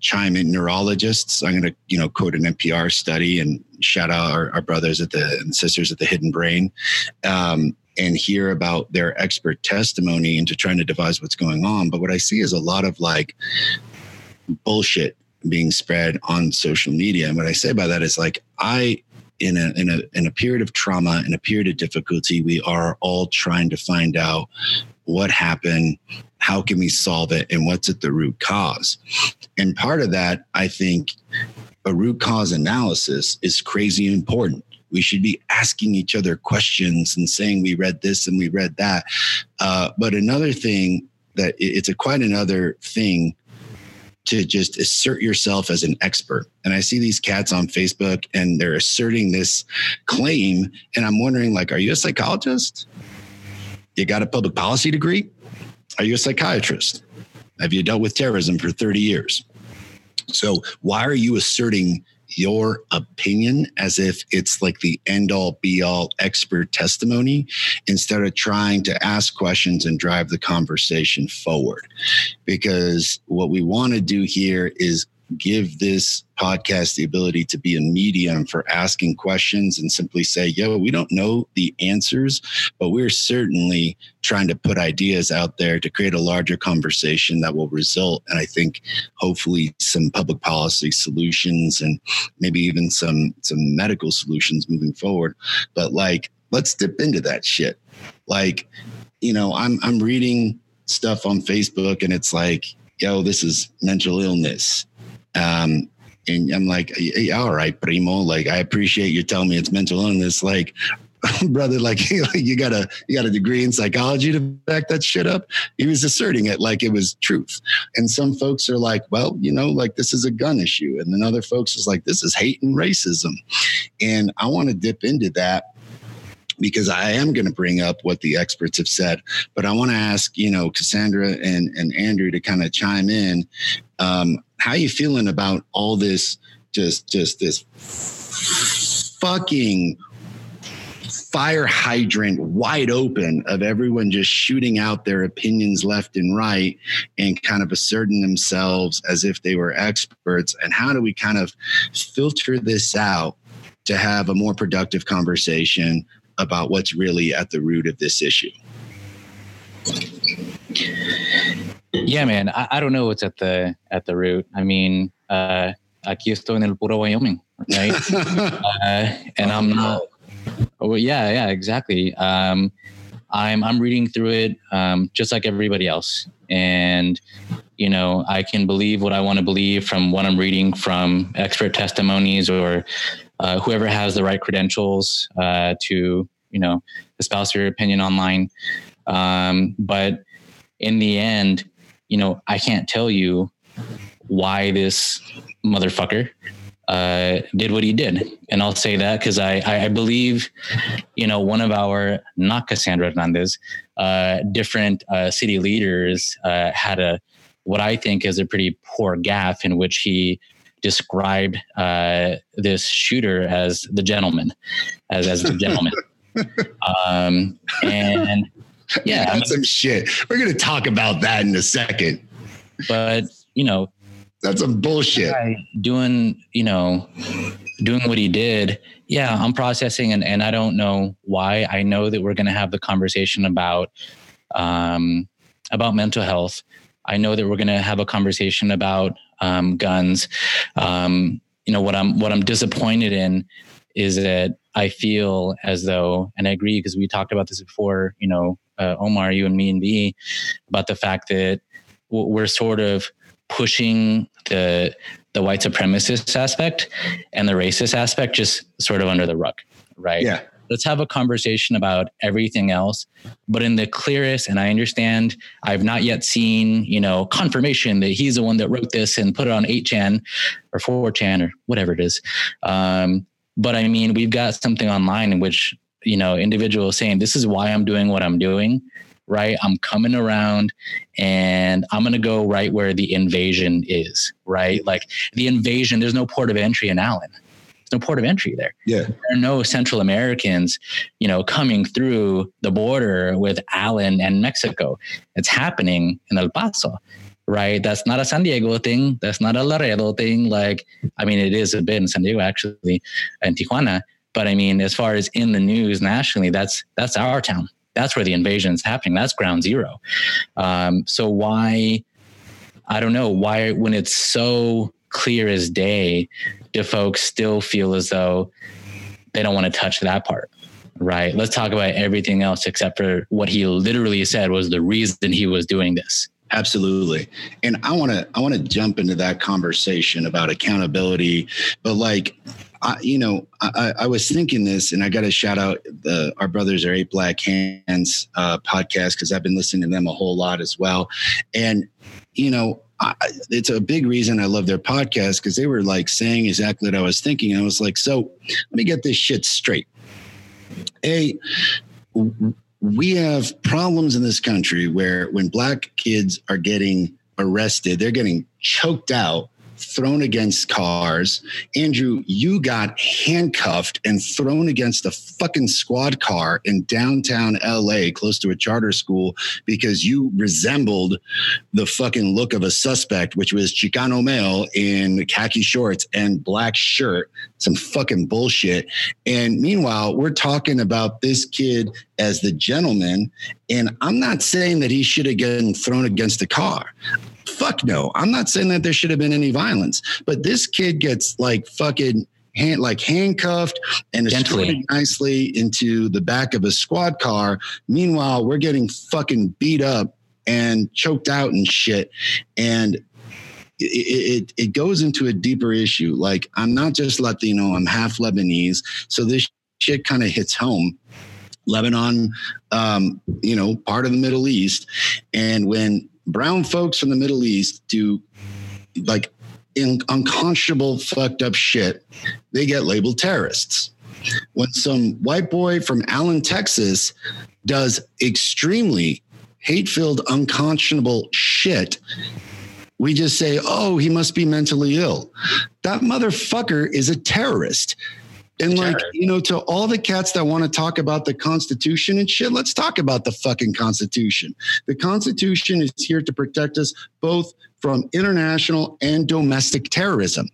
chime in neurologists. I'm going to, you know, quote an NPR study and shout out our, our brothers at the and sisters at the Hidden Brain. Um, and hear about their expert testimony into trying to devise what's going on. But what I see is a lot of like bullshit being spread on social media. And what I say by that is like I in a in a in a period of trauma, in a period of difficulty, we are all trying to find out what happened, how can we solve it, and what's at the root cause. And part of that, I think, a root cause analysis is crazy important we should be asking each other questions and saying we read this and we read that. Uh, but another thing that it's a quite another thing to just assert yourself as an expert. And I see these cats on Facebook and they're asserting this claim. And I'm wondering, like, are you a psychologist? You got a public policy degree? Are you a psychiatrist? Have you dealt with terrorism for 30 years? So why are you asserting your opinion as if it's like the end all be all expert testimony instead of trying to ask questions and drive the conversation forward. Because what we want to do here is give this podcast the ability to be a medium for asking questions and simply say, yo, we don't know the answers, but we're certainly trying to put ideas out there to create a larger conversation that will result, and I think hopefully some public policy solutions and maybe even some some medical solutions moving forward. But like, let's dip into that shit. Like, you know, I'm I'm reading stuff on Facebook and it's like, yo, this is mental illness. Um, and I'm like, all right, primo. Like, I appreciate you telling me it's mental illness. Like, brother, like you got a you got a degree in psychology to back that shit up. He was asserting it like it was truth. And some folks are like, well, you know, like this is a gun issue. And then other folks is like, this is hate and racism. And I want to dip into that because I am going to bring up what the experts have said, but I want to ask, you know, Cassandra and, and Andrew to kind of chime in. Um, how are you feeling about all this, just, just this fucking fire hydrant wide open of everyone just shooting out their opinions left and right and kind of asserting themselves as if they were experts. And how do we kind of filter this out to have a more productive conversation about what's really at the root of this issue? Yeah, man. I, I don't know what's at the at the root. I mean, uh, aquí estoy en el puro Wyoming, right? uh, and I'm not. Oh, yeah, yeah, exactly. Um, I'm I'm reading through it um, just like everybody else, and you know I can believe what I want to believe from what I'm reading from expert testimonies or uh, whoever has the right credentials uh, to you know espouse your opinion online. Um, but in the end, you know I can't tell you why this motherfucker uh, did what he did. And I'll say that because I, I, I, believe, you know, one of our, not Cassandra Hernandez, uh, different uh, city leaders uh, had a, what I think is a pretty poor gaffe in which he described uh, this shooter as the gentleman, as, as the gentleman. um, and yeah, that's some shit. We're going to talk about that in a second. But, you know, that's some bullshit. Doing, you know, doing what he did. Yeah, I'm processing and, and I don't know why. I know that we're gonna have the conversation about um about mental health. I know that we're gonna have a conversation about um guns. Um, you know, what I'm what I'm disappointed in is that I feel as though, and I agree because we talked about this before, you know, uh, Omar, you and me and B, about the fact that we're sort of pushing the the white supremacist aspect and the racist aspect just sort of under the rug, right? Yeah. Let's have a conversation about everything else, but in the clearest. And I understand I've not yet seen, you know, confirmation that he's the one that wrote this and put it on 8chan or 4chan or whatever it is. Um, but I mean, we've got something online in which you know individuals saying this is why I'm doing what I'm doing right? I'm coming around and I'm going to go right where the invasion is, right? Like the invasion, there's no port of entry in Allen. There's no port of entry there. Yeah. There are no Central Americans, you know, coming through the border with Allen and Mexico. It's happening in El Paso. Right. That's not a San Diego thing. That's not a Laredo thing. Like, I mean, it is a bit in San Diego, actually, and Tijuana. But I mean, as far as in the news nationally, that's that's our town that's where the invasion is happening. That's ground zero. Um, so why? I don't know why when it's so clear as day, do folks still feel as though they don't want to touch that part? Right. Let's talk about everything else except for what he literally said was the reason he was doing this. Absolutely. And I want to I want to jump into that conversation about accountability, but like I, you know, I, I, was thinking this, and I got to shout out the our brothers are Eight Black Hands uh, podcast because I've been listening to them a whole lot as well, and you know, I, it's a big reason I love their podcast because they were like saying exactly what I was thinking. I was like, so let me get this shit straight. A, we have problems in this country where when black kids are getting arrested, they're getting choked out thrown against cars. Andrew, you got handcuffed and thrown against a fucking squad car in downtown LA, close to a charter school, because you resembled the fucking look of a suspect, which was Chicano male in khaki shorts and black shirt. Some fucking bullshit. And meanwhile, we're talking about this kid as the gentleman. And I'm not saying that he should have gotten thrown against a car. Fuck no. I'm not saying that there should have been any violence, but this kid gets like fucking hand like handcuffed and is escorted nicely into the back of a squad car. Meanwhile, we're getting fucking beat up and choked out and shit. And it, it, it goes into a deeper issue. Like I'm not just Latino, I'm half Lebanese. So this shit kind of hits home. Lebanon, um, you know, part of the Middle East. And when brown folks from the Middle East do like in, unconscionable, fucked up shit, they get labeled terrorists. When some white boy from Allen, Texas does extremely hate filled, unconscionable shit, we just say, oh, he must be mentally ill. That motherfucker is a terrorist. And like, you know, to all the cats that want to talk about the Constitution and shit, let's talk about the fucking Constitution. The Constitution is here to protect us both from international and domestic terrorism.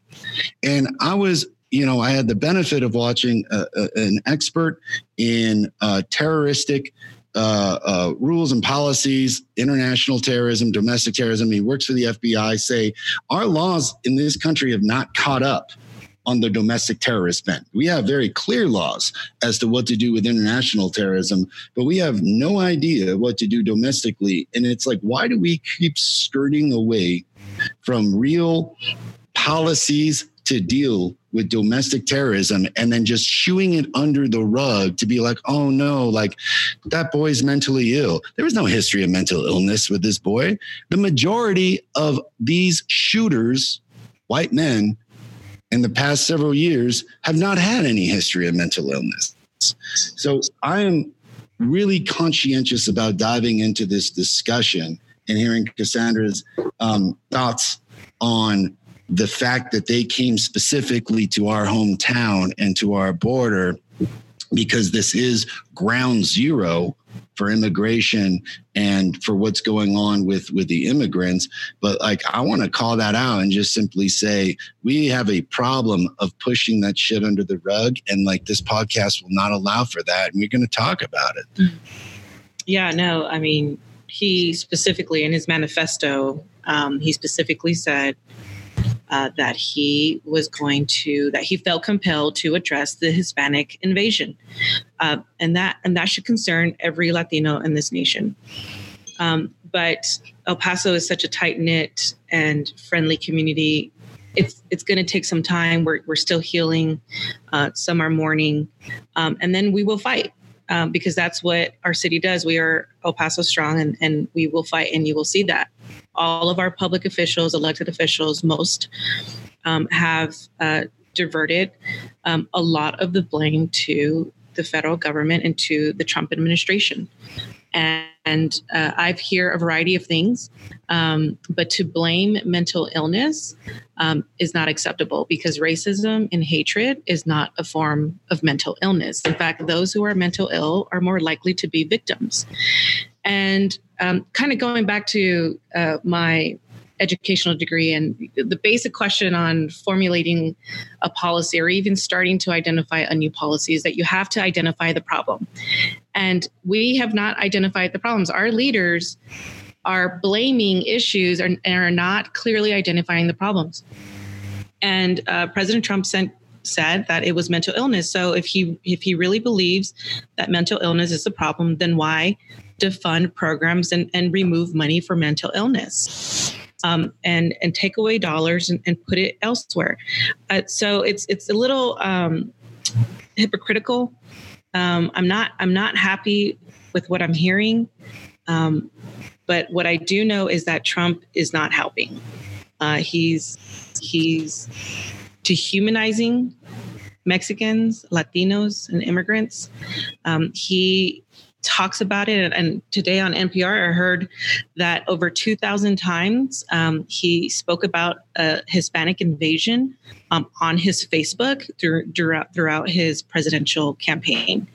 And I was, you know, I had the benefit of watching a, a, an expert in uh, terroristic uh, uh, rules and policies, international terrorism, domestic terrorism. He works for the FBI. Say our laws in this country have not caught up on the domestic terrorist bent. We have very clear laws as to what to do with international terrorism, but we have no idea what to do domestically. And it's like, why do we keep skirting away from real policies to deal with domestic terrorism and then just shooing it under the rug to be like, oh no, like that boy's mentally ill. There was no history of mental illness with this boy. The majority of these shooters, white men, in the past several years have not had any history of mental illness. So I am really conscientious about diving into this discussion and hearing Cassandra's um, thoughts on the fact that they came specifically to our hometown and to our border because this is ground zero for immigration and for what's going on with with the immigrants. But like i want to call that out and just simply say we have a problem of pushing that shit under the rug and like this podcast will not allow for that and we're going to talk about it. Yeah no i mean he specifically in his manifesto um, he specifically said uh, that he was going to that he felt compelled to address the Hispanic invasion, uh, and that and that should concern every Latino in this nation. Um, but El Paso is such a tight knit and friendly community. It's it's going to take some time. We're we're still healing. Uh, some are mourning, um, and then we will fight. Um, because that's what our city does. We are El Paso strong, and, and we will fight, and you will see that all of our public officials, elected officials, most um, have uh, diverted um, a lot of the blame to the federal government and to the Trump administration. And, and uh, I've hear a variety of things, um, but to blame mental illness um, is not acceptable because racism and hatred is not a form of mental illness. In fact, those who are mental ill are more likely to be victims. And um, kind of going back to uh, my educational degree and the basic question on formulating a policy or even starting to identify a new policy is that you have to identify the problem. And we have not identified the problems. Our leaders are blaming issues and are not clearly identifying the problems. And uh, President Trump sent said that it was mental illness. So if he if he really believes that mental illness is the problem, then why defund programs and, and remove money for mental illness. Um, and and take away dollars and, and put it elsewhere. Uh, so it's it's a little um, hypocritical. Um, I'm not I'm not happy with what I'm hearing, um, but what I do know is that Trump is not helping. Uh, he's he's dehumanizing Mexicans, Latinos, and immigrants. Um, he talks about it. And today on NPR, I heard that over 2,000 times um, he spoke about a Hispanic invasion um, on his Facebook through, throughout, throughout his presidential campaign.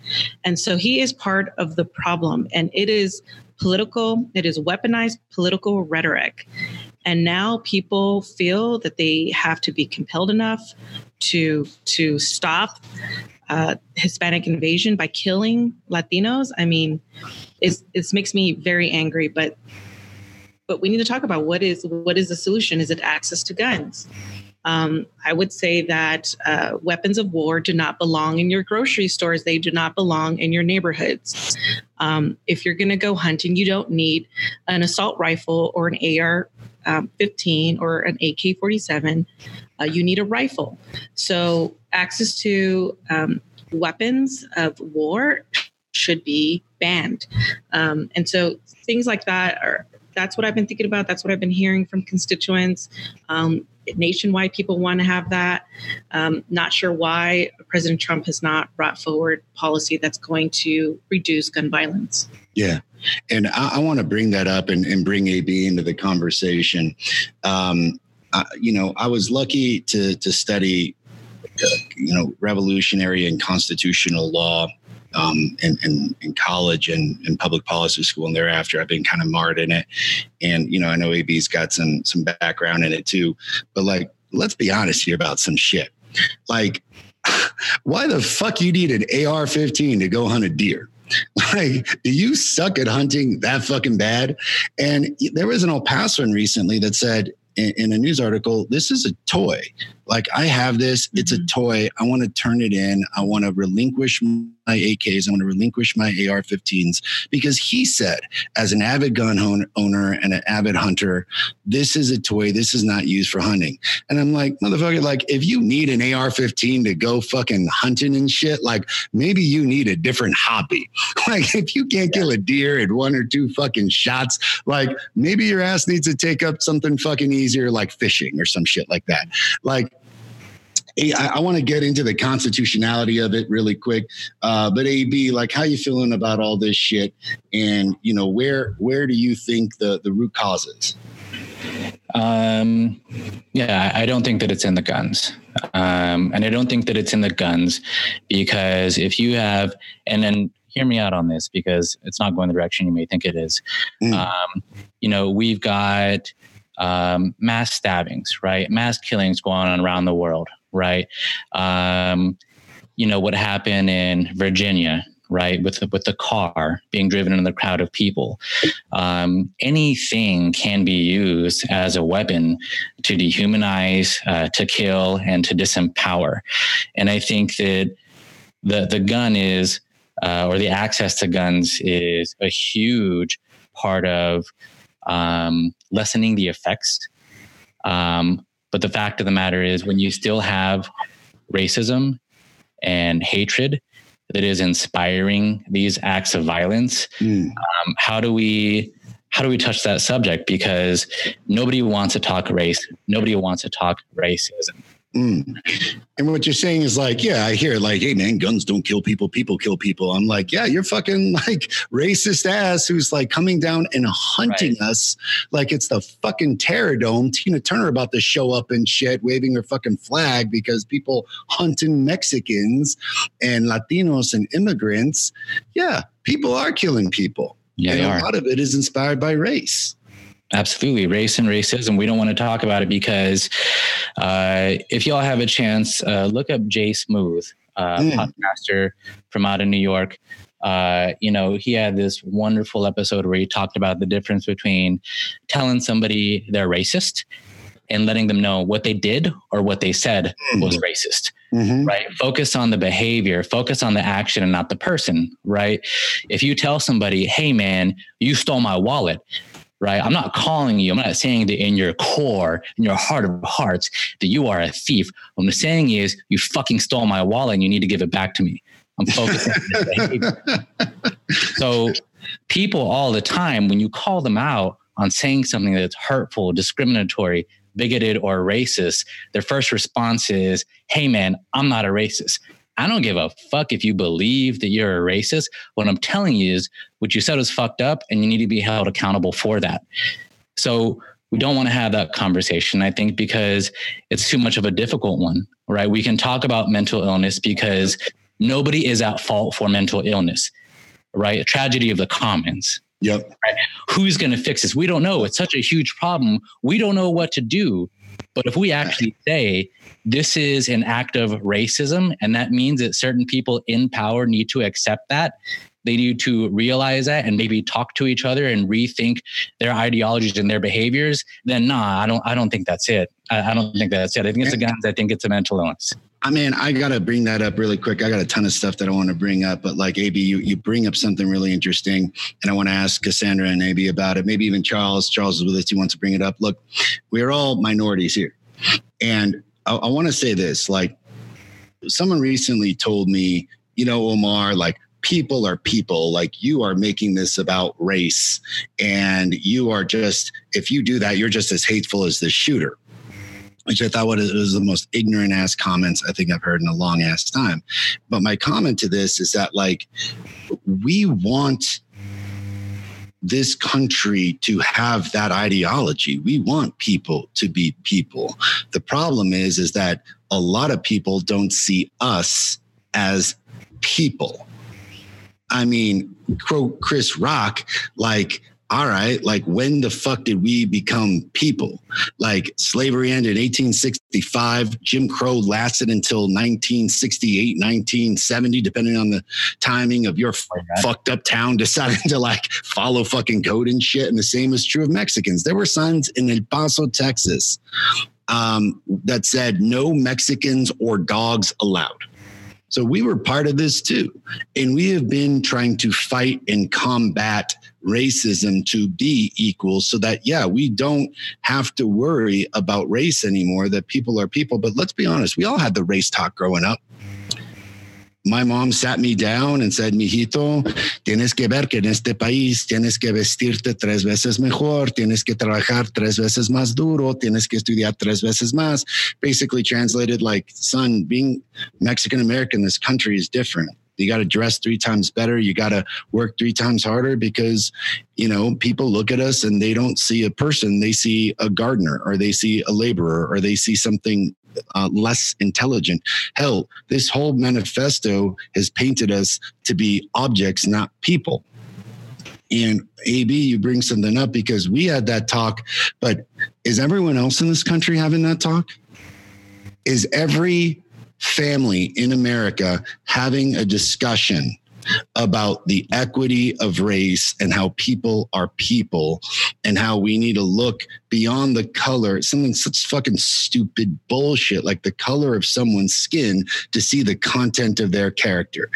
And so he is part of the problem. And it is political, it is weaponized political rhetoric. And now people feel that they have to be compelled enough to to stop uh, Hispanic invasion by killing Latinos. I mean, it makes me very angry. But but we need to talk about what is what is the solution? Is it access to guns? Um, I would say that uh, weapons of war do not belong in your grocery stores. They do not belong in your neighborhoods. Um, if you're going to go hunting, you don't need an assault rifle or an AR um, 15 or an AK 47 uh, you need a rifle. So, access to um, weapons of war should be banned. Um, and so, things like that are that's what I've been thinking about. That's what I've been hearing from constituents. Um, nationwide, people want to have that. Um, not sure why President Trump has not brought forward policy that's going to reduce gun violence. Yeah. And I, I want to bring that up and, and, bring AB into the conversation. Um, you know, I was lucky to to study, uh, you know, revolutionary and constitutional law um, in, in, in, college and in public policy school, and thereafter I've been kind of marred in it. And you know, I know AB's got some some background in it too, but like, let's be honest here about some shit. Like, why the fuck you need an AR-15 to go hunt a deer? Like, do you suck at hunting that fucking bad? And there was an El Pasoan recently that said in, in a news article, this is a toy. Like, I have this, it's a mm-hmm. toy. I want to turn it in. I want to relinquish my AKs. I'm going to relinquish my AR 15s because he said, as an avid gun owner and an avid hunter, this is a toy. This is not used for hunting. And I'm like, motherfucker, like, if you need an AR 15 to go fucking hunting and shit, like, maybe you need a different hobby. Like, if you can't kill a deer at one or two fucking shots, like, maybe your ass needs to take up something fucking easier, like fishing or some shit like that. Like, I, I want to get into the constitutionality of it really quick, uh, but AB, like, how you feeling about all this shit, and you know, where where do you think the the root causes? Um, yeah, I don't think that it's in the guns. Um, and I don't think that it's in the guns because if you have, and then hear me out on this because it's not going the direction you may think it is. Mm. Um, you know, we've got um, mass stabbings, right? Mass killings going on around the world, right? Um, you know, what happened in Virginia, right? With the, with the car being driven in the crowd of people. Um, anything can be used as a weapon to dehumanize, uh, to kill, and to disempower. And I think that the the gun is, uh, or the access to guns is a huge part of um, lessening the effects. Um, but the fact of the matter is, when you still have racism and hatred that is inspiring these acts of violence, Mm. um, how do we how do we touch that subject? Because nobody wants to talk race. Nobody wants to talk racism. Mm. And what you're saying is like, yeah, I hear like, hey man, guns don't kill people, people kill people. I'm like, yeah, you're fucking like racist ass who's like coming down and hunting us like it's the fucking terror dome. Tina Turner about to show up and shit, waving her fucking flag because people hunting Mexicans and Latinos and immigrants. Yeah, people are killing people. Yeah, and a lot of it is inspired by race. Absolutely. Race and racism. We don't want to talk about it because uh, if y'all have a chance, uh, look up Jay Smooth, uh, Mm. podcaster from out of New York. Uh, you know, he had this wonderful episode where he talked about the difference between telling somebody they're racist and letting them know what they did or what they said was racist Mhm. right? Focus on the behavior, focus on the action and not the person, right? If you tell somebody, hey, man, you stole my wallet, right? I'm not calling you, I'm not saying that in your core, in your heart of hearts, that you are a thief. What I'm saying is, you fucking stole my wallet and you need to give it back to me. I'm focusing on. So, people all the time, when you call them out on saying something that's hurtful, discriminatory, bigoted, or racist, their first response is, Hey, man, I'm not a racist. I don't give a fuck if you believe that you're a racist. What I'm telling you is what you said was fucked up and you need to be held accountable for that. So, we don't want to have that conversation, I think, because it's too much of a difficult one, right? We can talk about mental illness because nobody is at fault for mental illness, right? A tragedy of the commons. Yep. Who's going to fix this? We don't know. It's such a huge problem. We don't know what to do. But if we actually say this is an act of racism, and that means that certain people in power need to accept that, they need to realize that and maybe talk to each other and rethink their ideologies and their behaviors, then nah, I don't I don't think that's it. I, I don't think that's it. I think it's a guns, I think it's a mental illness. I mean, I gotta bring that up really quick. I got a ton of stuff that I want to bring up, but like AB, you you bring up something really interesting, and I want to ask Cassandra and AB about it. Maybe even Charles. Charles is with us. He wants to bring it up. Look, we're all minorities here, and I, I want to say this. Like, someone recently told me, you know, Omar, like people are people. Like you are making this about race, and you are just if you do that, you're just as hateful as the shooter which I thought was, the most ignorant ass comments I think I've heard in a long ass time. But my comment to this is that like we want this country to have that ideology. We want people to be people. The problem is is that a lot of people don't see us as people. I mean, quote Chris Rock, like all right, like when the fuck did we become people? Like slavery ended in 1865, Jim Crow lasted until 1968, 1970, depending on the timing of your fucked up town deciding to like follow fucking code and shit. And the same is true of Mexicans. There were signs in El Paso, Texas, um, that said no Mexicans or dogs allowed. So we were part of this too. And we have been trying to fight and combat racism to be equal so that, yeah, we don't have to worry about race anymore, that people are people. But let's be honest, we all had the race talk growing up. My mom sat me down and said, Mijito, tienes que ver que en este país tienes que vestirte tres veces mejor, tienes que trabajar tres veces más duro, tienes que estudiar tres veces más. Basically translated like, son, being Mexican American this country is different. You got to dress three times better. You got to work three times harder because, you know, people look at us and they don't see a person. They see a gardener or they see a laborer or they see something uh, less intelligent. Hell, this whole manifesto has painted us to be objects, not people. And AB, you bring something up because we had that talk, but is everyone else in this country having that talk? Is every family in America having a discussion about the equity of race and how people are people and how we need to look beyond the color, something such fucking stupid bullshit like the color of someone's skin to see the content of their character.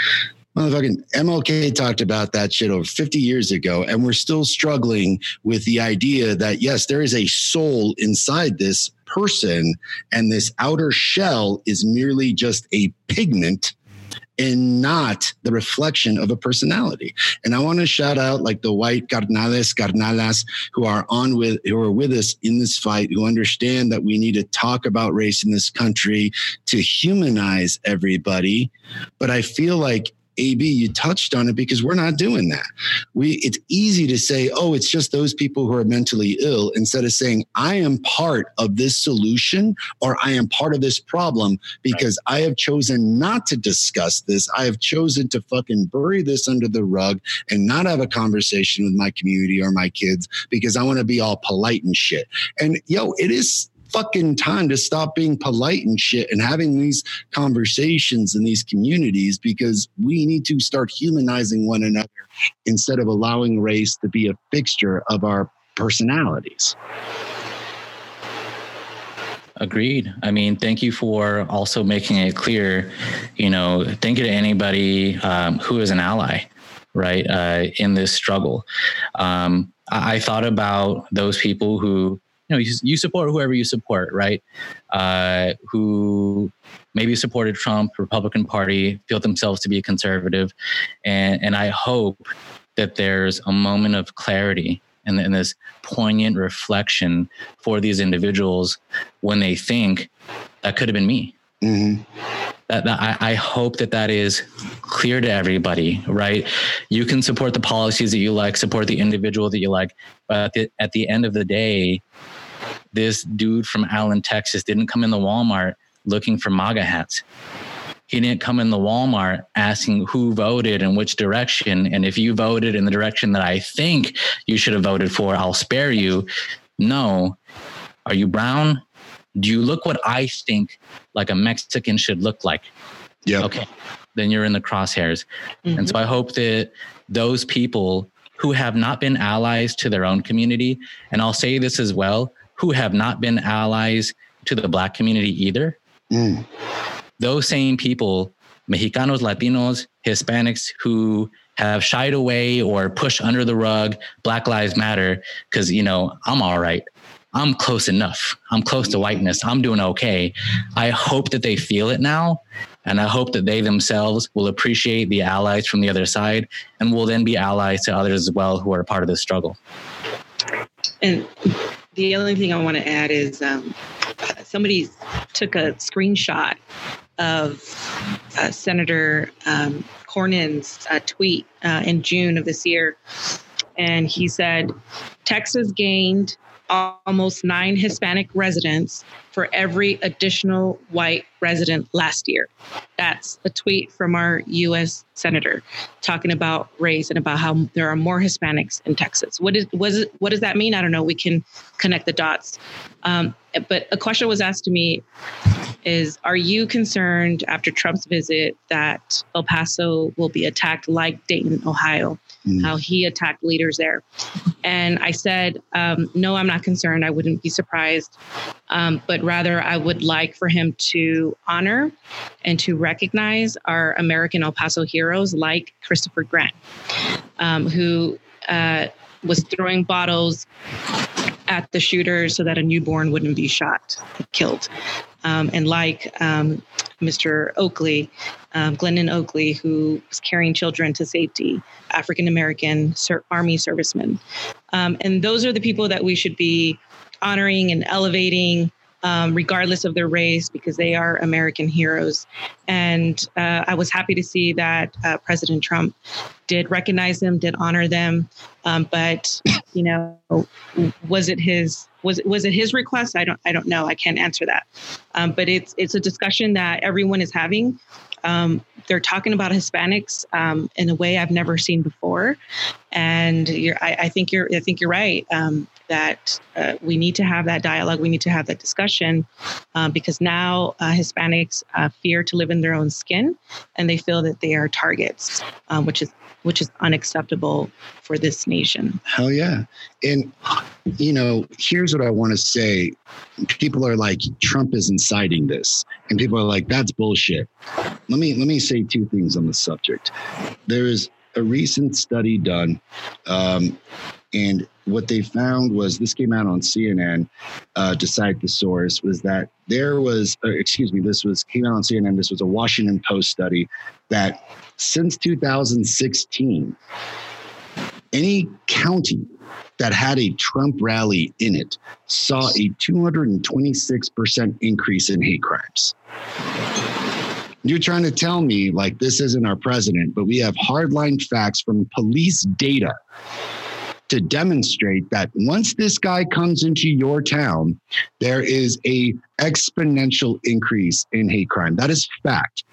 Motherfucking MLK talked about that shit over 50 years ago, and we're still struggling with the idea that, yes, there is a soul inside this person, and this outer shell is merely just a pigment and not the reflection of a personality. And I want to shout out like the white carnales, carnalas who are on with who are with us in this fight, who understand that we need to talk about race in this country to humanize everybody. But I feel like AB, you touched on it because we're not doing that. We it's easy to say, oh, it's just those people who are mentally ill, instead of saying, I am part of this solution or I am part of this problem because right. I have chosen not to discuss this. I have chosen to fucking bury this under the rug and not have a conversation with my community or my kids because I want to be all polite and shit. And yo, it is fucking time to stop being polite and shit and having these conversations in these communities because we need to start humanizing one another instead of allowing race to be a fixture of our personalities. Agreed. I mean, thank you for also making it clear. You know, thank you to anybody um, who is an ally, right, uh, in this struggle. Um, I, I thought about those people who know, you, you support whoever you support, right? Uh, who maybe supported Trump, Republican Party, feel themselves to be conservative, and and I hope that there's a moment of clarity and, and this poignant reflection for these individuals when they think that could have been me. Mm-hmm. That, that I, I, hope that that is clear to everybody, right? You can support the policies that you like, support the individual that you like, but at the, at the end of the day, this dude from Allen, Texas didn't come in the Walmart looking for MAGA hats. He didn't come in the Walmart asking who voted and which direction. And if you voted in the direction that I think you should have voted for, I'll spare you. No. Are you brown? Do you look what I think like a Mexican should look like? Yeah. Okay. Then you're in the crosshairs. Mm-hmm. And so I hope that those people who have not been allies to their own community, and I'll say this as well who have not been allies to the black community either. Mm. Those same people, Mexicanos, Latinos, Hispanics, who have shied away or pushed under the rug Black Lives Matter because, you know, I'm all right. I'm close enough. I'm close to whiteness. I'm doing okay. I hope that they feel it now. And I hope that they themselves will appreciate the allies from the other side and will then be allies to others as well who are part of this struggle. And the only thing I want to add is um, somebody took a screenshot of uh, Senator um, Cornyn's uh, tweet uh, in June of this year. And he said, Texas gained almost nine Hispanic residents for every additional white resident last year. That's a tweet from our US senator talking about race and about how there are more Hispanics in Texas. What is was it, what does that mean? I don't know. We can connect the dots. Um, but a question was asked to me is are you concerned after Trump's visit that El Paso will be attacked like Dayton, Ohio? Mm. How he attacked leaders there. And I said, um, no, I'm not concerned. I wouldn't be surprised. Um, but rather, I would like for him to honor and to recognize our American El Paso heroes like Christopher Grant, um, who uh, was throwing bottles at the shooter so that a newborn wouldn't be shot, killed. Um, and like um, Mr. Oakley, um, Glendon Oakley, who was carrying children to safety, African American ser- Army servicemen. Um, and those are the people that we should be honoring and elevating. Um, regardless of their race, because they are American heroes. And uh, I was happy to see that uh, President Trump did recognize them, did honor them. Um, but you know, was it his was was it his request? I don't I don't know. I can't answer that. Um, but it's it's a discussion that everyone is having. Um, they're talking about Hispanics um, in a way I've never seen before, and I, I, think you're I think you're right um, that uh, we need to have that dialogue. We need to have that discussion um, because now uh, Hispanics uh, fear to live in their own skin, and they feel that they are targets, um, which is which is unacceptable for this nation. Hell yeah. And, you know, here's what I want to say people are like, Trump is inciting this. And people are like, that's bullshit. Let me, let me say two things on the subject. There is a recent study done. Um, and what they found was this came out on CNN uh, to cite the source was that there was, uh, excuse me, this was came out on CNN. This was a Washington Post study that since 2016, any county that had a Trump rally in it saw a 226% increase in hate crimes. You're trying to tell me, like, this isn't our president, but we have hardline facts from police data to demonstrate that once this guy comes into your town, there is a exponential increase in hate crime. That is fact.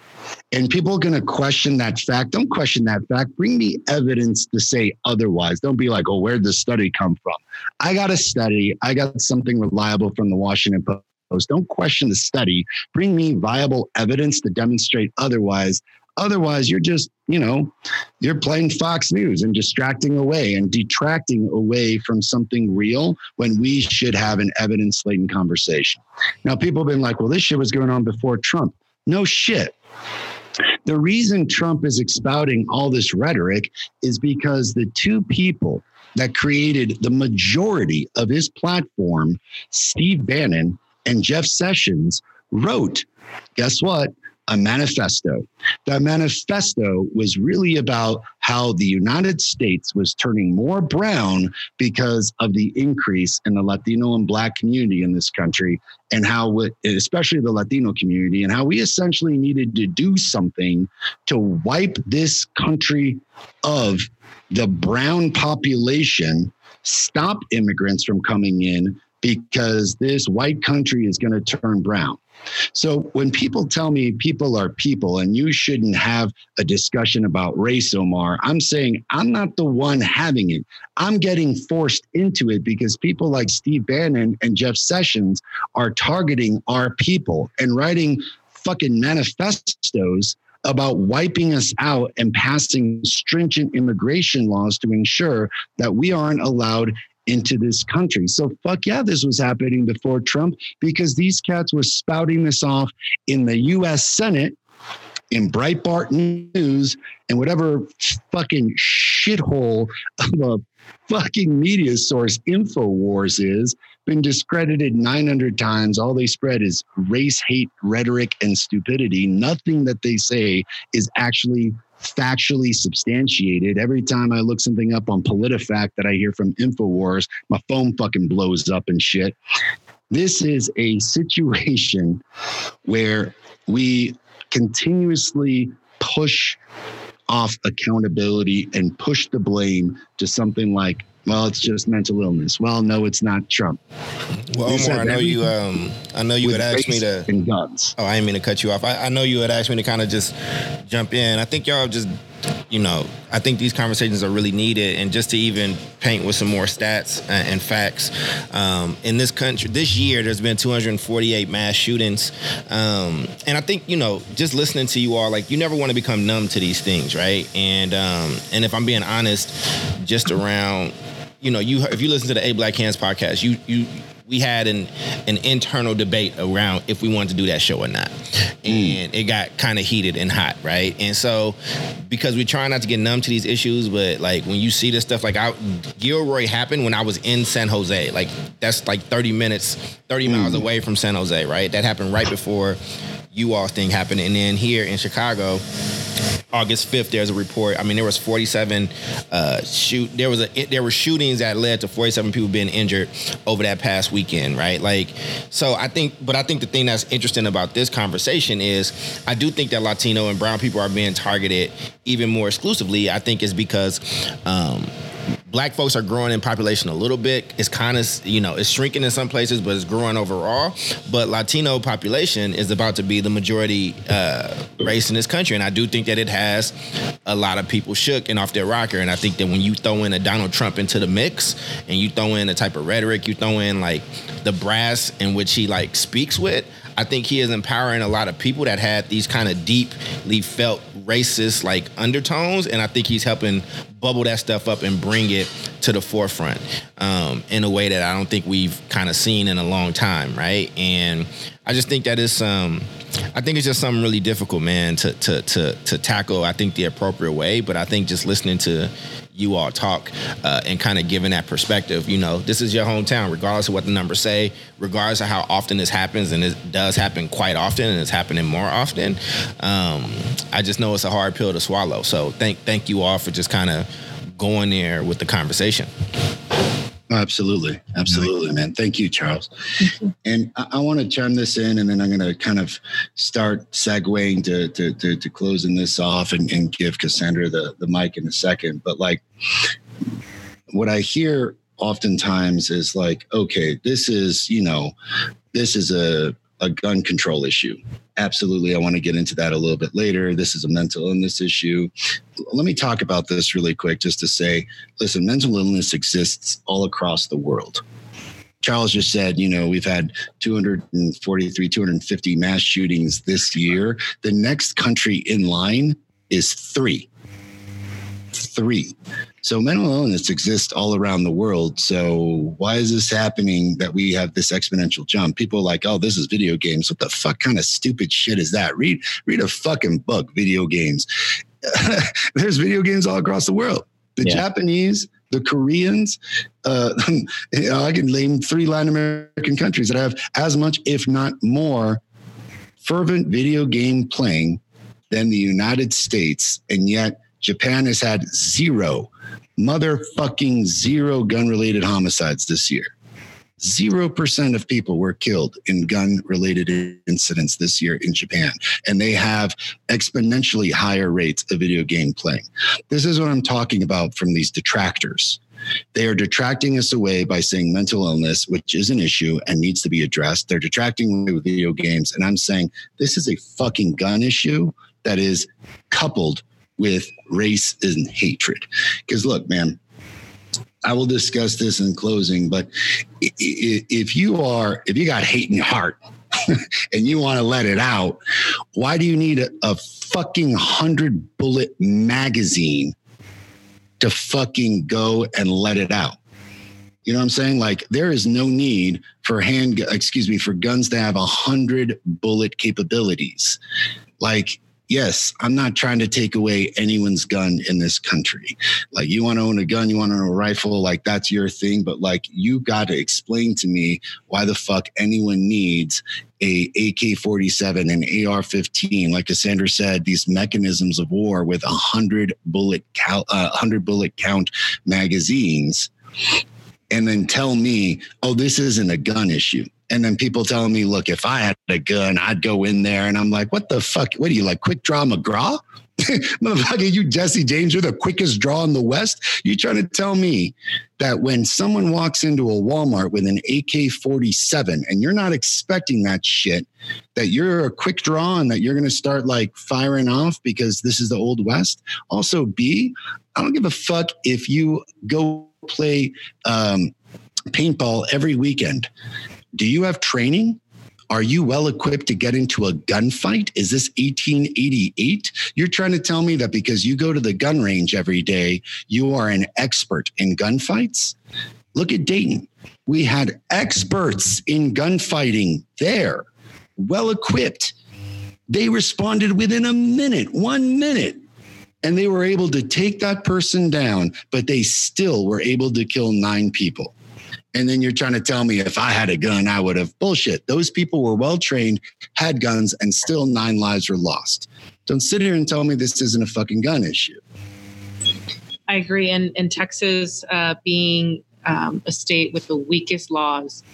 And people are going to question that fact. Don't question that fact. Bring me evidence to say otherwise. Don't be like, oh, where'd the study come from? I got a study. I got something reliable from the Washington Post. Don't question the study. Bring me viable evidence to demonstrate otherwise. Otherwise, you're just, you know, you're playing Fox News and distracting away and detracting away from something real when we should have an evidence laden conversation. Now, people have been like, well, this shit was going on before Trump. No shit. The reason Trump is expounding all this rhetoric is because the two people that created the majority of his platform, Steve Bannon and Jeff Sessions, wrote, guess what? A manifesto. That manifesto was really about how the United States was turning more brown because of the increase in the Latino and Black community in this country, and how, especially the Latino community, and how we essentially needed to do something to wipe this country of the brown population, stop immigrants from coming in because this white country is going to turn brown. So when people tell me people are people and you shouldn't have a discussion about race, Omar, I'm saying I'm not the one having it. I'm getting forced into it because people like Steve Bannon and Jeff Sessions are targeting our people and writing fucking manifestos about wiping us out and passing stringent immigration laws to ensure that we aren't allowed into this country. So fuck yeah, this was happening before Trump because these cats were spouting this off in the US Senate in Breitbart News and whatever fucking shithole of a fucking media source InfoWars is been discredited 900 times. All they spread is race hate rhetoric and stupidity. Nothing that they say is actually factually substantiated. Every time I look something up on PolitiFact that I hear from InfoWars, my phone fucking blows up and shit. This is a situation where we continuously push off accountability and push the blame to something like Well, it's just mental illness. Well, no, it's not Trump. Well, Omar, I know you. Um, I know you had asked me to. and guns. Oh, I didn't mean to cut you off. I, I know you had asked me to kind of just jump in. I think y'all just, you know, I think these conversations are really needed, and just to even paint with some more stats and, facts. Um, in this country, this year, there's been 248 mass shootings, um, and I think you know, just listening to you all, like you never want to become numb to these things, right? And um, and if I'm being honest, just around you know, you if you listen to the Eight Black Hands podcast, you you we had an an internal debate around if we wanted to do that show or not, mm. and it got kind of heated and hot, right? And so because we try not to get numb to these issues, but like when you see this stuff, like I Gilroy happened when I was in San Jose, like that's like thirty minutes, thirty miles mm. away from San Jose, right? That happened right before you all thing happened, and then here in Chicago. August 5th, there's a report. I mean, there was 47 uh, shoot. There was a there were shootings that led to 47 people being injured over that past weekend, right? Like, so I think, but I think the thing that's interesting about this conversation is, I do think that Latino and Brown people are being targeted even more exclusively. I think is because. Um, black folks are growing in population a little bit. It's kind of, you know, it's shrinking in some places, but it's growing overall. But Latino population is about to be the majority uh, race in this country. And I do think that it has a lot of people shook and off their rocker. And I think that when you throw in a Donald Trump into the mix and you throw in the type of rhetoric, you throw in like the brass in which he like speaks with, I think he is empowering a lot of people that had these kind of deeply felt racist like undertones, and I think he's helping bubble that stuff up and bring it to the forefront um, in a way that I don't think we've kind of seen in a long time, right? And I just think that is um, I think it's just something really difficult, man, to to to to tackle. I think the appropriate way, but I think just listening to you all talk uh, and kind of giving that perspective. You know, this is your hometown, regardless of what the numbers say, regardless of how often this happens, and it does happen quite often, and it's happening more often. Um, I just know it's a hard pill to swallow. So thank thank you all for just kind of going there with the conversation. Absolutely. Absolutely, man. Thank you, Charles. And I, I want to chime this in and then I'm going to kind of start segueing to, to, to, to closing this off and, and give Cassandra the, the mic in a second. But like what I hear oftentimes is like, okay, this is, you know, this is a, a gun control issue. Absolutely. I want to get into that a little bit later. This is a mental illness issue. Let me talk about this really quick just to say listen, mental illness exists all across the world. Charles just said, you know, we've had 243, 250 mass shootings this year. The next country in line is three. Three. So mental illness exists all around the world. So why is this happening that we have this exponential jump? People are like, oh, this is video games. What the fuck kind of stupid shit is that? Read read a fucking book, video games. There's video games all across the world. The Yeah. Japanese, the Koreans, uh, I can name three Latin American countries that have as much, if not more, fervent video game playing than the United States. And yet Japan has had zero, motherfucking zero gun related homicides this year. Zero percent of people were killed in gun related incidents this year in Japan, and they have exponentially higher rates of video game playing. This is what I'm talking about from these detractors. They are detracting us away by saying mental illness, which is an issue and needs to be addressed. They're detracting with video games. And I'm saying this is a fucking gun issue that is coupled with race and hatred. Because look, man, I will discuss this in closing, but if you are, if you got hate in your heart and you want to let it out, why do you need a, a fucking hundred bullet magazine to fucking go and let it out? You know what I'm saying? Like there is no need for hand, excuse me, for guns to have a hundred bullet capabilities. Like, yes, I'm not trying to take away anyone's gun in this country. Like you want to own a gun, you want to own a rifle, like that's your thing. But like you got to explain to me why the fuck anyone needs a AK-47 and AR-15. Like Cassandra said, these mechanisms of war with a hundred bullet cal- uh, hundred bullet count magazines, and then tell me, oh, this isn't a gun issue. And then people telling me, look, if I had a gun, I'd go in there. And I'm like, what the fuck? What are you like, quick draw McGraw? Motherfucker, you Jesse James, you're the quickest draw in the West. You trying to tell me that when someone walks into a Walmart with an AK 47 and you're not expecting that shit, that you're a quick draw and that you're going to start like firing off because this is the Old West? Also, B, I don't give a fuck if you go play um, paintball every weekend. Do you have training? Are you well equipped to get into a gunfight? Is this 1888? You're trying to tell me that because you go to the gun range every day, you are an expert in gunfights? Look at Dayton. We had experts in gunfighting there, well equipped. They responded within a minute, one minute, and they were able to take that person down, but they still were able to kill nine people. And then you're trying to tell me if I had a gun, I would have bullshit. Those people were well trained, had guns, and still nine lives were lost. Don't sit here and tell me this isn't a fucking gun issue. I agree. And in Texas, uh, being um, a state with the weakest laws,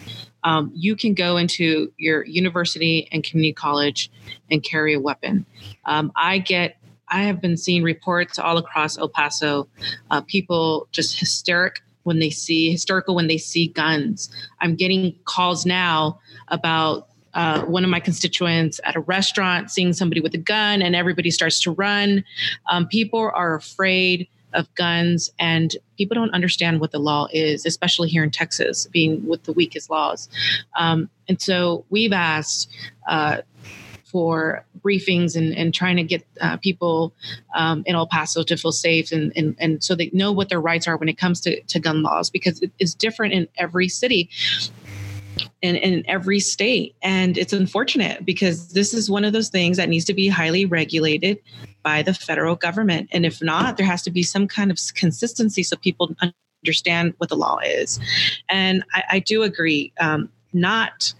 um, you can go into your university and community college and carry a weapon. Um, I get I have been seeing reports all across El Paso, uh, people just hysteric when they see historical when they see guns. I'm getting calls now about uh, one of my constituents at a restaurant seeing somebody with a gun and everybody starts to run. Um, people are afraid of guns and people don't understand what the law is, especially here in Texas, being with the weakest laws. Um, and so we've asked uh, for briefings and, and trying to get uh, people um, in El Paso to feel safe and, and, and so they know what their rights are when it comes to, to gun laws because it is different in every city and in every state. And it's unfortunate because this is one of those things that needs to be highly regulated by the federal government. And if not, there has to be some kind of consistency so people understand what the law is. And I, I do agree, um, not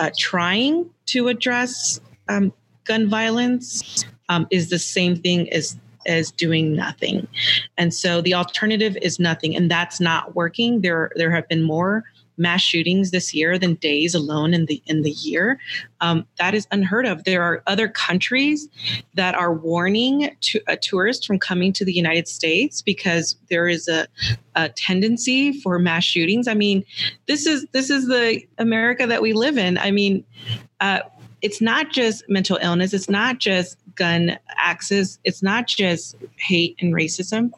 uh, trying to address um, gun violence um, is the same thing as as doing nothing. And so the alternative is nothing, and that's not working. There there have been more mass shootings this year than days alone in the in the year. Um, that is unheard of. There are other countries that are warning to, a tourist from coming to the United States because there is a, a tendency for mass shootings. I mean, this is this is the America that we live in. I mean. Uh, it's not just mental illness, it's not just gun access, it's not just hate and racism,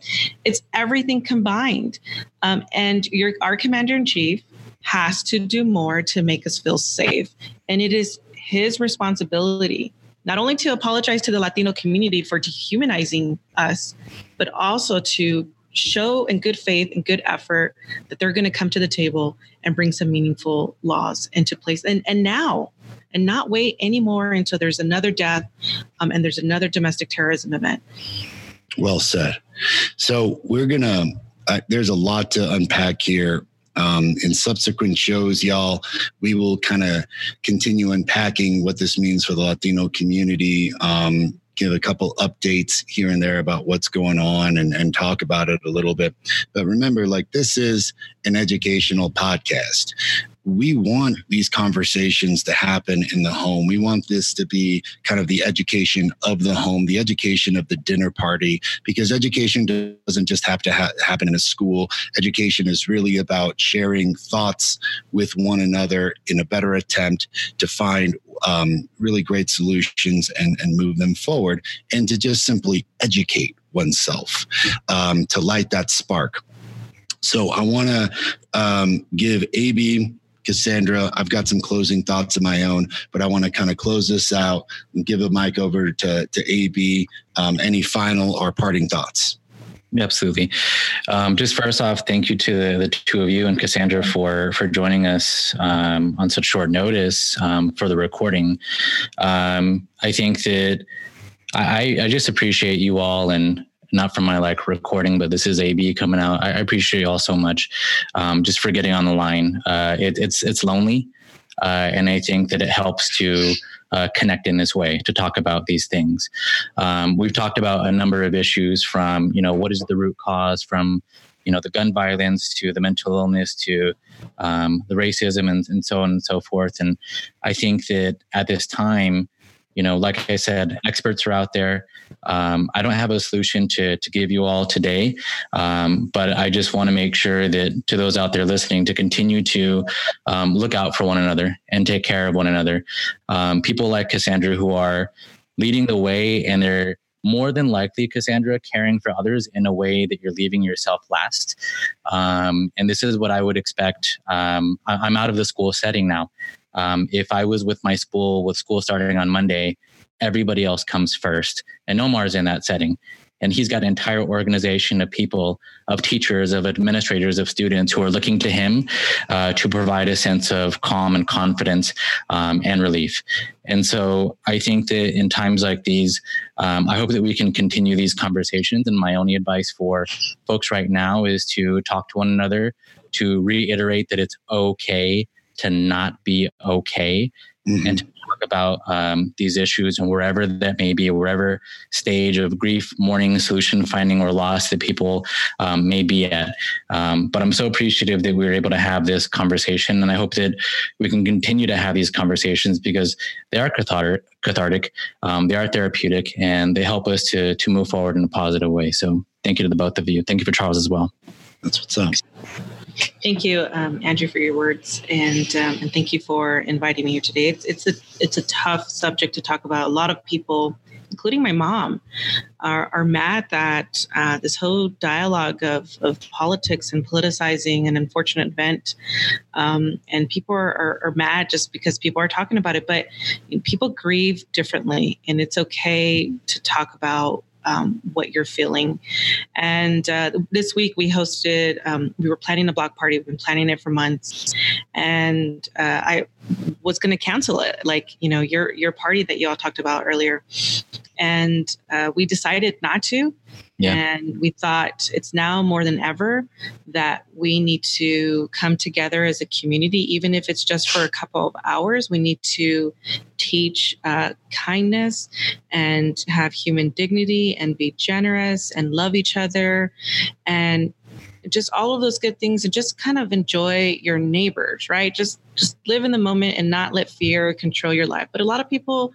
it's everything combined. Um, and your, our commander in chief has to do more to make us feel safe. And it is his responsibility not only to apologize to the Latino community for dehumanizing us, but also to show in good faith and good effort that they're going to come to the table and bring some meaningful laws into place. And, and now, and not wait anymore until there's another death um, and there's another domestic terrorism event. Well said. So we're gonna. Uh, there's a lot to unpack here. Um, in subsequent shows, y'all, we will kind of continue unpacking what this means for the Latino community. Um, give a couple updates here and there about what's going on and, and talk about it a little bit. But remember, like, this is an educational podcast we want these conversations to happen in the home. We want this to be kind of the education of the home, the education of the dinner party, because education doesn't just have to ha- happen in a school. Education is really about sharing thoughts with one another in a better attempt to find um, really great solutions and, and move them forward, and to just simply educate oneself um, to light that spark. So I want to um, give AB Cassandra. I've got some closing thoughts of my own, but I want to kind of close this out and give the mic over to, to AB. Um, any final or parting thoughts? Absolutely. Um, just first off, thank you to the, the, two of you and Cassandra for for joining us um, on such short notice um, for the recording. Um, I think that I, I just appreciate you all and not from my like recording, but this is AB coming out. I, I appreciate you all so much, um, just for getting on the line. Uh, it, it's it's lonely, uh, and I think that it helps to uh, connect in this way to talk about these things. Um, we've talked about a number of issues from you know what is the root cause from you know the gun violence to the mental illness to um, the racism and, and so on and so forth. And I think that at this time, you know, like I said, experts are out there. Um, I don't have a solution to to give you all today, um, but I just want to make sure that to those out there listening to continue to um, look out for one another and take care of one another. Um, people like Cassandra who are leading the way and they're more than likely, Cassandra, caring for others in a way that you're leaving yourself last. Um, and this is what I would expect. Um, I, am out of the school setting now. Um, if I was with my school, with school starting on Monday, everybody else comes first. And Omar's in that setting. And he's got an entire organization of people of teachers of administrators of students who are looking to him uh, to provide a sense of calm and confidence um, and relief. And so i think that in times like these um, i hope that we can continue these conversations. And my only advice for folks right now is to talk to one another to reiterate that it's okay to not be okay mm-hmm. and to talk about um, these issues and wherever that may be, wherever stage of grief, mourning, solution finding, or loss that people um, may be at. Um, but I'm so appreciative that we were able to have this conversation, and I hope that we can continue to have these conversations because they are cathartic. Cathartic, um, they are therapeutic, and they help us to to move forward in a positive way. So, thank you to the both of you. Thank you for Charles as well. That's what's up. Thank you, um, Andrew, for your words, and um, and thank you for inviting me here today. It's it's a it's a tough subject to talk about. A lot of people, including my mom, are are mad that uh, this whole dialogue of of politics and politicizing an unfortunate event, um, and people are, are, are mad just because people are talking about it. But people grieve differently, and it's okay to talk about um, what you're feeling. And uh, this week we hosted, um, we were planning a block party. We've been planning it for months, and uh, I was going to cancel it. Like you know, your your party that you all talked about earlier, and uh, we decided not to. Yeah. And we thought it's now more than ever that we need to come together as a community, even if it's just for a couple of hours. We need to teach uh, kindness and have human dignity and be generous and love each other and just all of those good things and just kind of enjoy your neighbors right just just live in the moment and not let fear control your life but a lot of people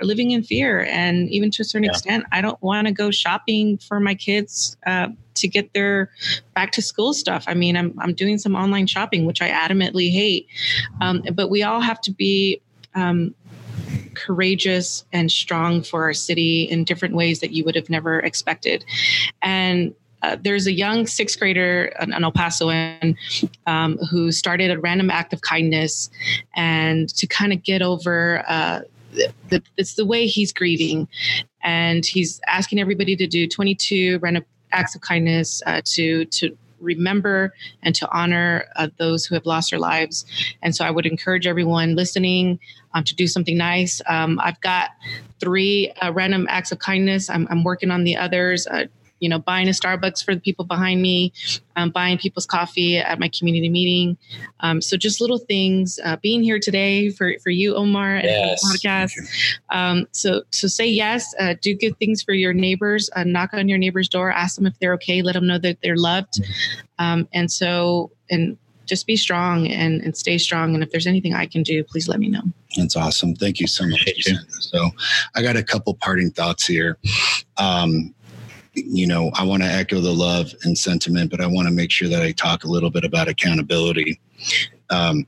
are living in fear and even to a certain yeah. extent i don't want to go shopping for my kids uh, to get their back to school stuff i mean i'm, I'm doing some online shopping which i adamantly hate um, but we all have to be um, courageous and strong for our city in different ways that you would have never expected. And uh, there's a young sixth grader, an, an El Pasoan, um, who started a random act of kindness and to kind of get over uh, the, it's the way he's grieving. And he's asking everybody to do 22 random acts of kindness uh, to, to remember and to honor uh, those who have lost their lives. And so I would encourage everyone listening um, to do something nice. Um, I've got three uh, random acts of kindness. I'm, I'm, working on the others. Uh, you know, buying a Starbucks for the people behind me, um, buying people's coffee at my community meeting. Um, so just little things. Uh, being here today for for you, Omar, and yes. the podcast. Um, so so say yes. Uh, do good things for your neighbors. Uh, knock on your neighbor's door. Ask them if they're okay. Let them know that they're loved. Um, and so and just be strong and, and stay strong. And if there's anything I can do, please let me know. That's awesome. Thank you so much. So I got a couple parting thoughts here. Um, you know, I want to echo the love and sentiment, but I want to make sure that I talk a little bit about accountability. Um,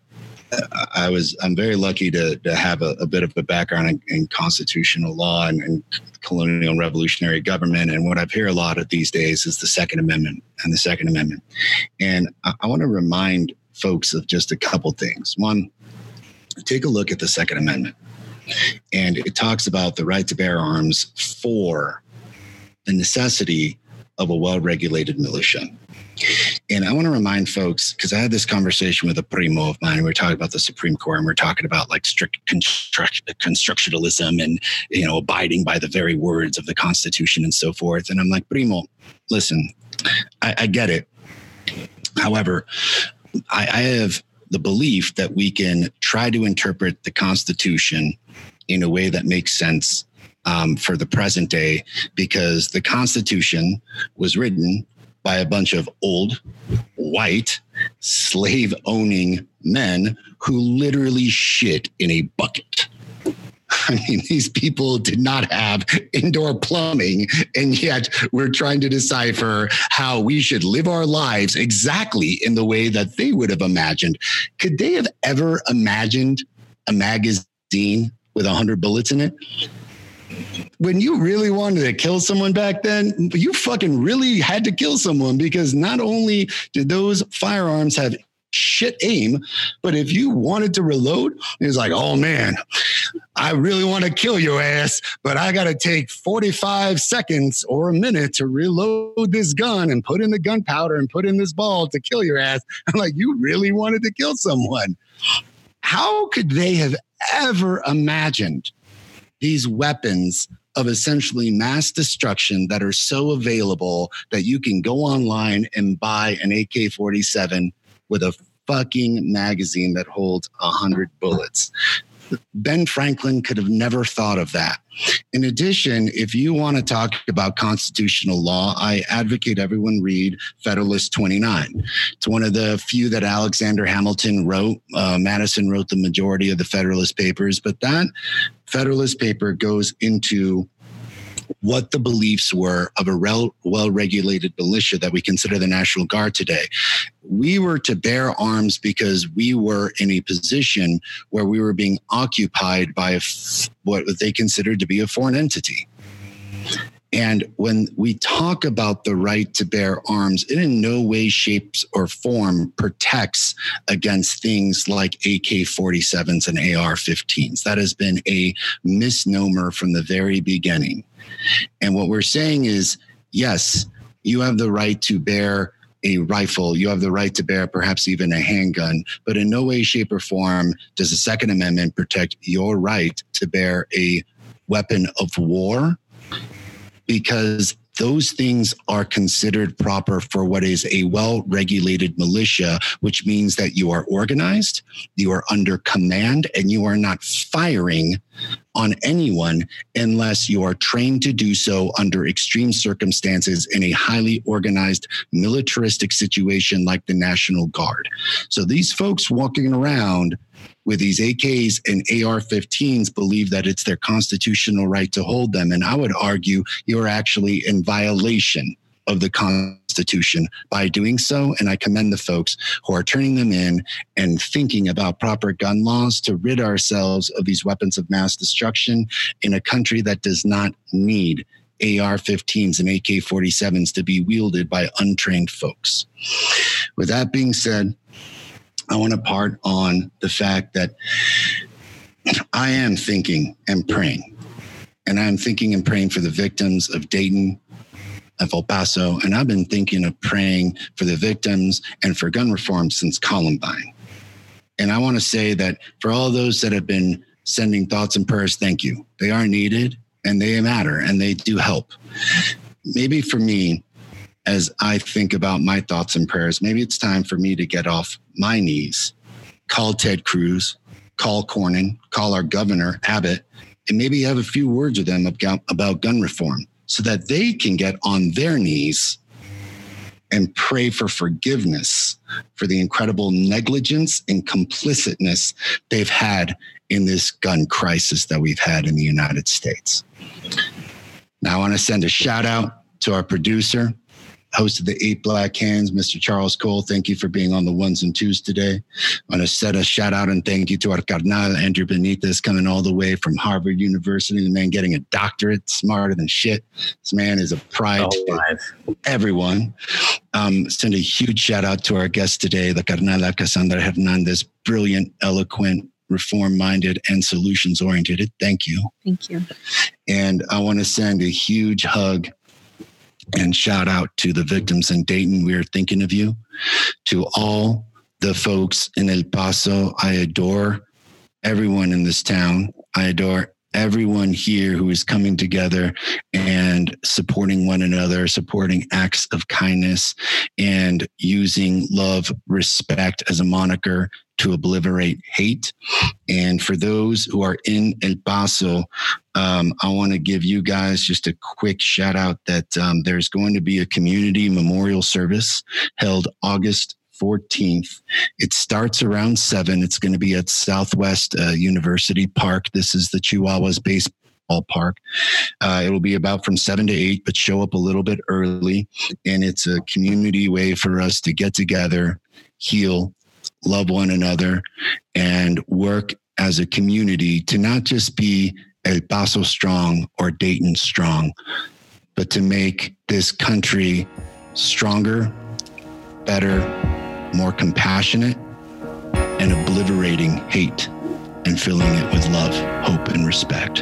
I was I'm very lucky to to have a, a bit of a background in, in constitutional law and, and, colonial revolutionary government. And what I hear a lot of these days is the Second Amendment and the Second Amendment. And I, I want to remind folks of just a couple things. One, take a look at the Second Amendment, and it talks about the right to bear arms for the necessity of a well regulated militia. And I want to remind folks, because I had this conversation with a primo of mine. We were talking about the Supreme Court and we are talking about like strict construct, constructionalism and, you know, abiding by the very words of the Constitution and so forth. And I'm like, primo, listen, I, I get it. However, I, I have the belief that we can try to interpret the Constitution in a way that makes sense um, for the present day because the Constitution was written by a bunch of old, white, slave owning men who literally shit in a bucket. I mean, these people did not have indoor plumbing, and yet we're trying to decipher how we should live our lives exactly in the way that they would have imagined. Could they have ever imagined a magazine with 100 bullets in it? When you really wanted to kill someone back then, you fucking really had to kill someone because not only did those firearms have shit aim. But if you wanted to reload, it's like, oh man, I really want to kill your ass, but I got to take 45 seconds or a minute to reload this gun and put in the gunpowder and put in this ball to kill your ass. I'm like, you really wanted to kill someone. How could they have ever imagined these weapons of essentially mass destruction that are so available that you can go online and buy an AK 47 with a fucking magazine that holds a hundred bullets. Ben Franklin could have never thought of that. In addition, if you want to talk about constitutional law, I advocate everyone read Federalist 29. It's one of the few that Alexander Hamilton wrote. Uh, Madison wrote the majority of the Federalist Papers, but that Federalist paper goes into what the beliefs were of a well regulated militia that we consider the National Guard today. We were to bear arms because we were in a position where we were being occupied by what they considered to be a foreign entity. And when we talk about the right to bear arms, it in no way, shapes, or form protects against things like AK 47s and AR 15s. That has been a misnomer from the very beginning. And what we're saying is yes, you have the right to bear a rifle, you have the right to bear perhaps even a handgun, but in no way, shape, or form does the Second Amendment protect your right to bear a weapon of war because those things are considered proper for what is a well regulated militia, which means that you are organized, you are under command, and you are not firing on anyone unless you are trained to do so under extreme circumstances in a highly organized militaristic situation like the National Guard. So these folks walking around with these AKs and AR 15s believe that it's their constitutional right to hold them. And I would argue you're actually in violation of the Constitution by doing so. And I commend the folks who are turning them in and thinking about proper gun laws to rid ourselves of these weapons of mass destruction in a country that does not need AR 15s and AK 47s to be wielded by untrained folks. With that being said, I want to part on the fact that I am thinking and praying. And I'm thinking and praying for the victims of Dayton, of El Paso, and I've been thinking of praying for the victims and for gun reform since Columbine. And I want to say that for all those that have been sending thoughts and prayers, thank you. They are needed and they matter and they do help. Maybe for me, as I think about my thoughts and prayers, maybe it's time for me to get off my knees, call Ted Cruz, call Cornyn, call our governor, Abbott, and maybe have a few words with them about, gun reform so that they can get on their knees and pray for forgiveness for the incredible negligence and complicitness they've had in this gun crisis that we've had in the United States. Now, I want to send a shout out to our producer, host of the Eight Black Hands, Mr. Charles Cole. Thank you for being on the ones and twos today. I want to set a shout out and thank you to our Carnal, Andrew Benitez, coming all the way from Harvard University. The man getting a doctorate, smarter than shit. This man is a pride oh, to everyone. Um, send a huge shout out to our guest today, the carnal Cassandra Hernandez, brilliant, eloquent, reform minded and solutions oriented. Thank you. Thank you. And I want to send a huge hug and shout out to the victims in Dayton. We are thinking of you. To all the folks in El Paso, I adore everyone in this town. I adore everyone here who is coming together and supporting one another, supporting acts of kindness, and using love, respect as a moniker to obliterate hate. And for those who are in El Paso, um, I want to give you guys just a quick shout out that um, there's going to be a community memorial service held August 14th. It starts around 7. It's going to be at Southwest uh, University Park. This is the Chihuahuas baseball park. Uh, it'll be about from 7 to 8, but show up a little bit early. And it's a community way for us to get together, heal, love one another, and work as a community to not just be El Paso strong or Dayton strong, but to make this country stronger, better, more compassionate, and obliterating hate and filling it with love, hope, and respect.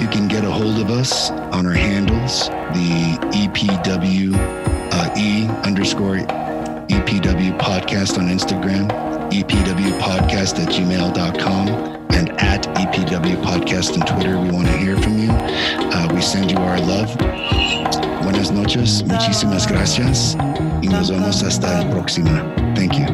You can get a hold of us on our handles, the EPW uh, E underscore EPW Podcast on Instagram, EPW Podcast at gmail.com and at EPW Podcast on Twitter. We want to hear from you. Uh, we send you our love. Buenas noches. Muchísimas gracias. Y nos vemos hasta la próxima. Thank you.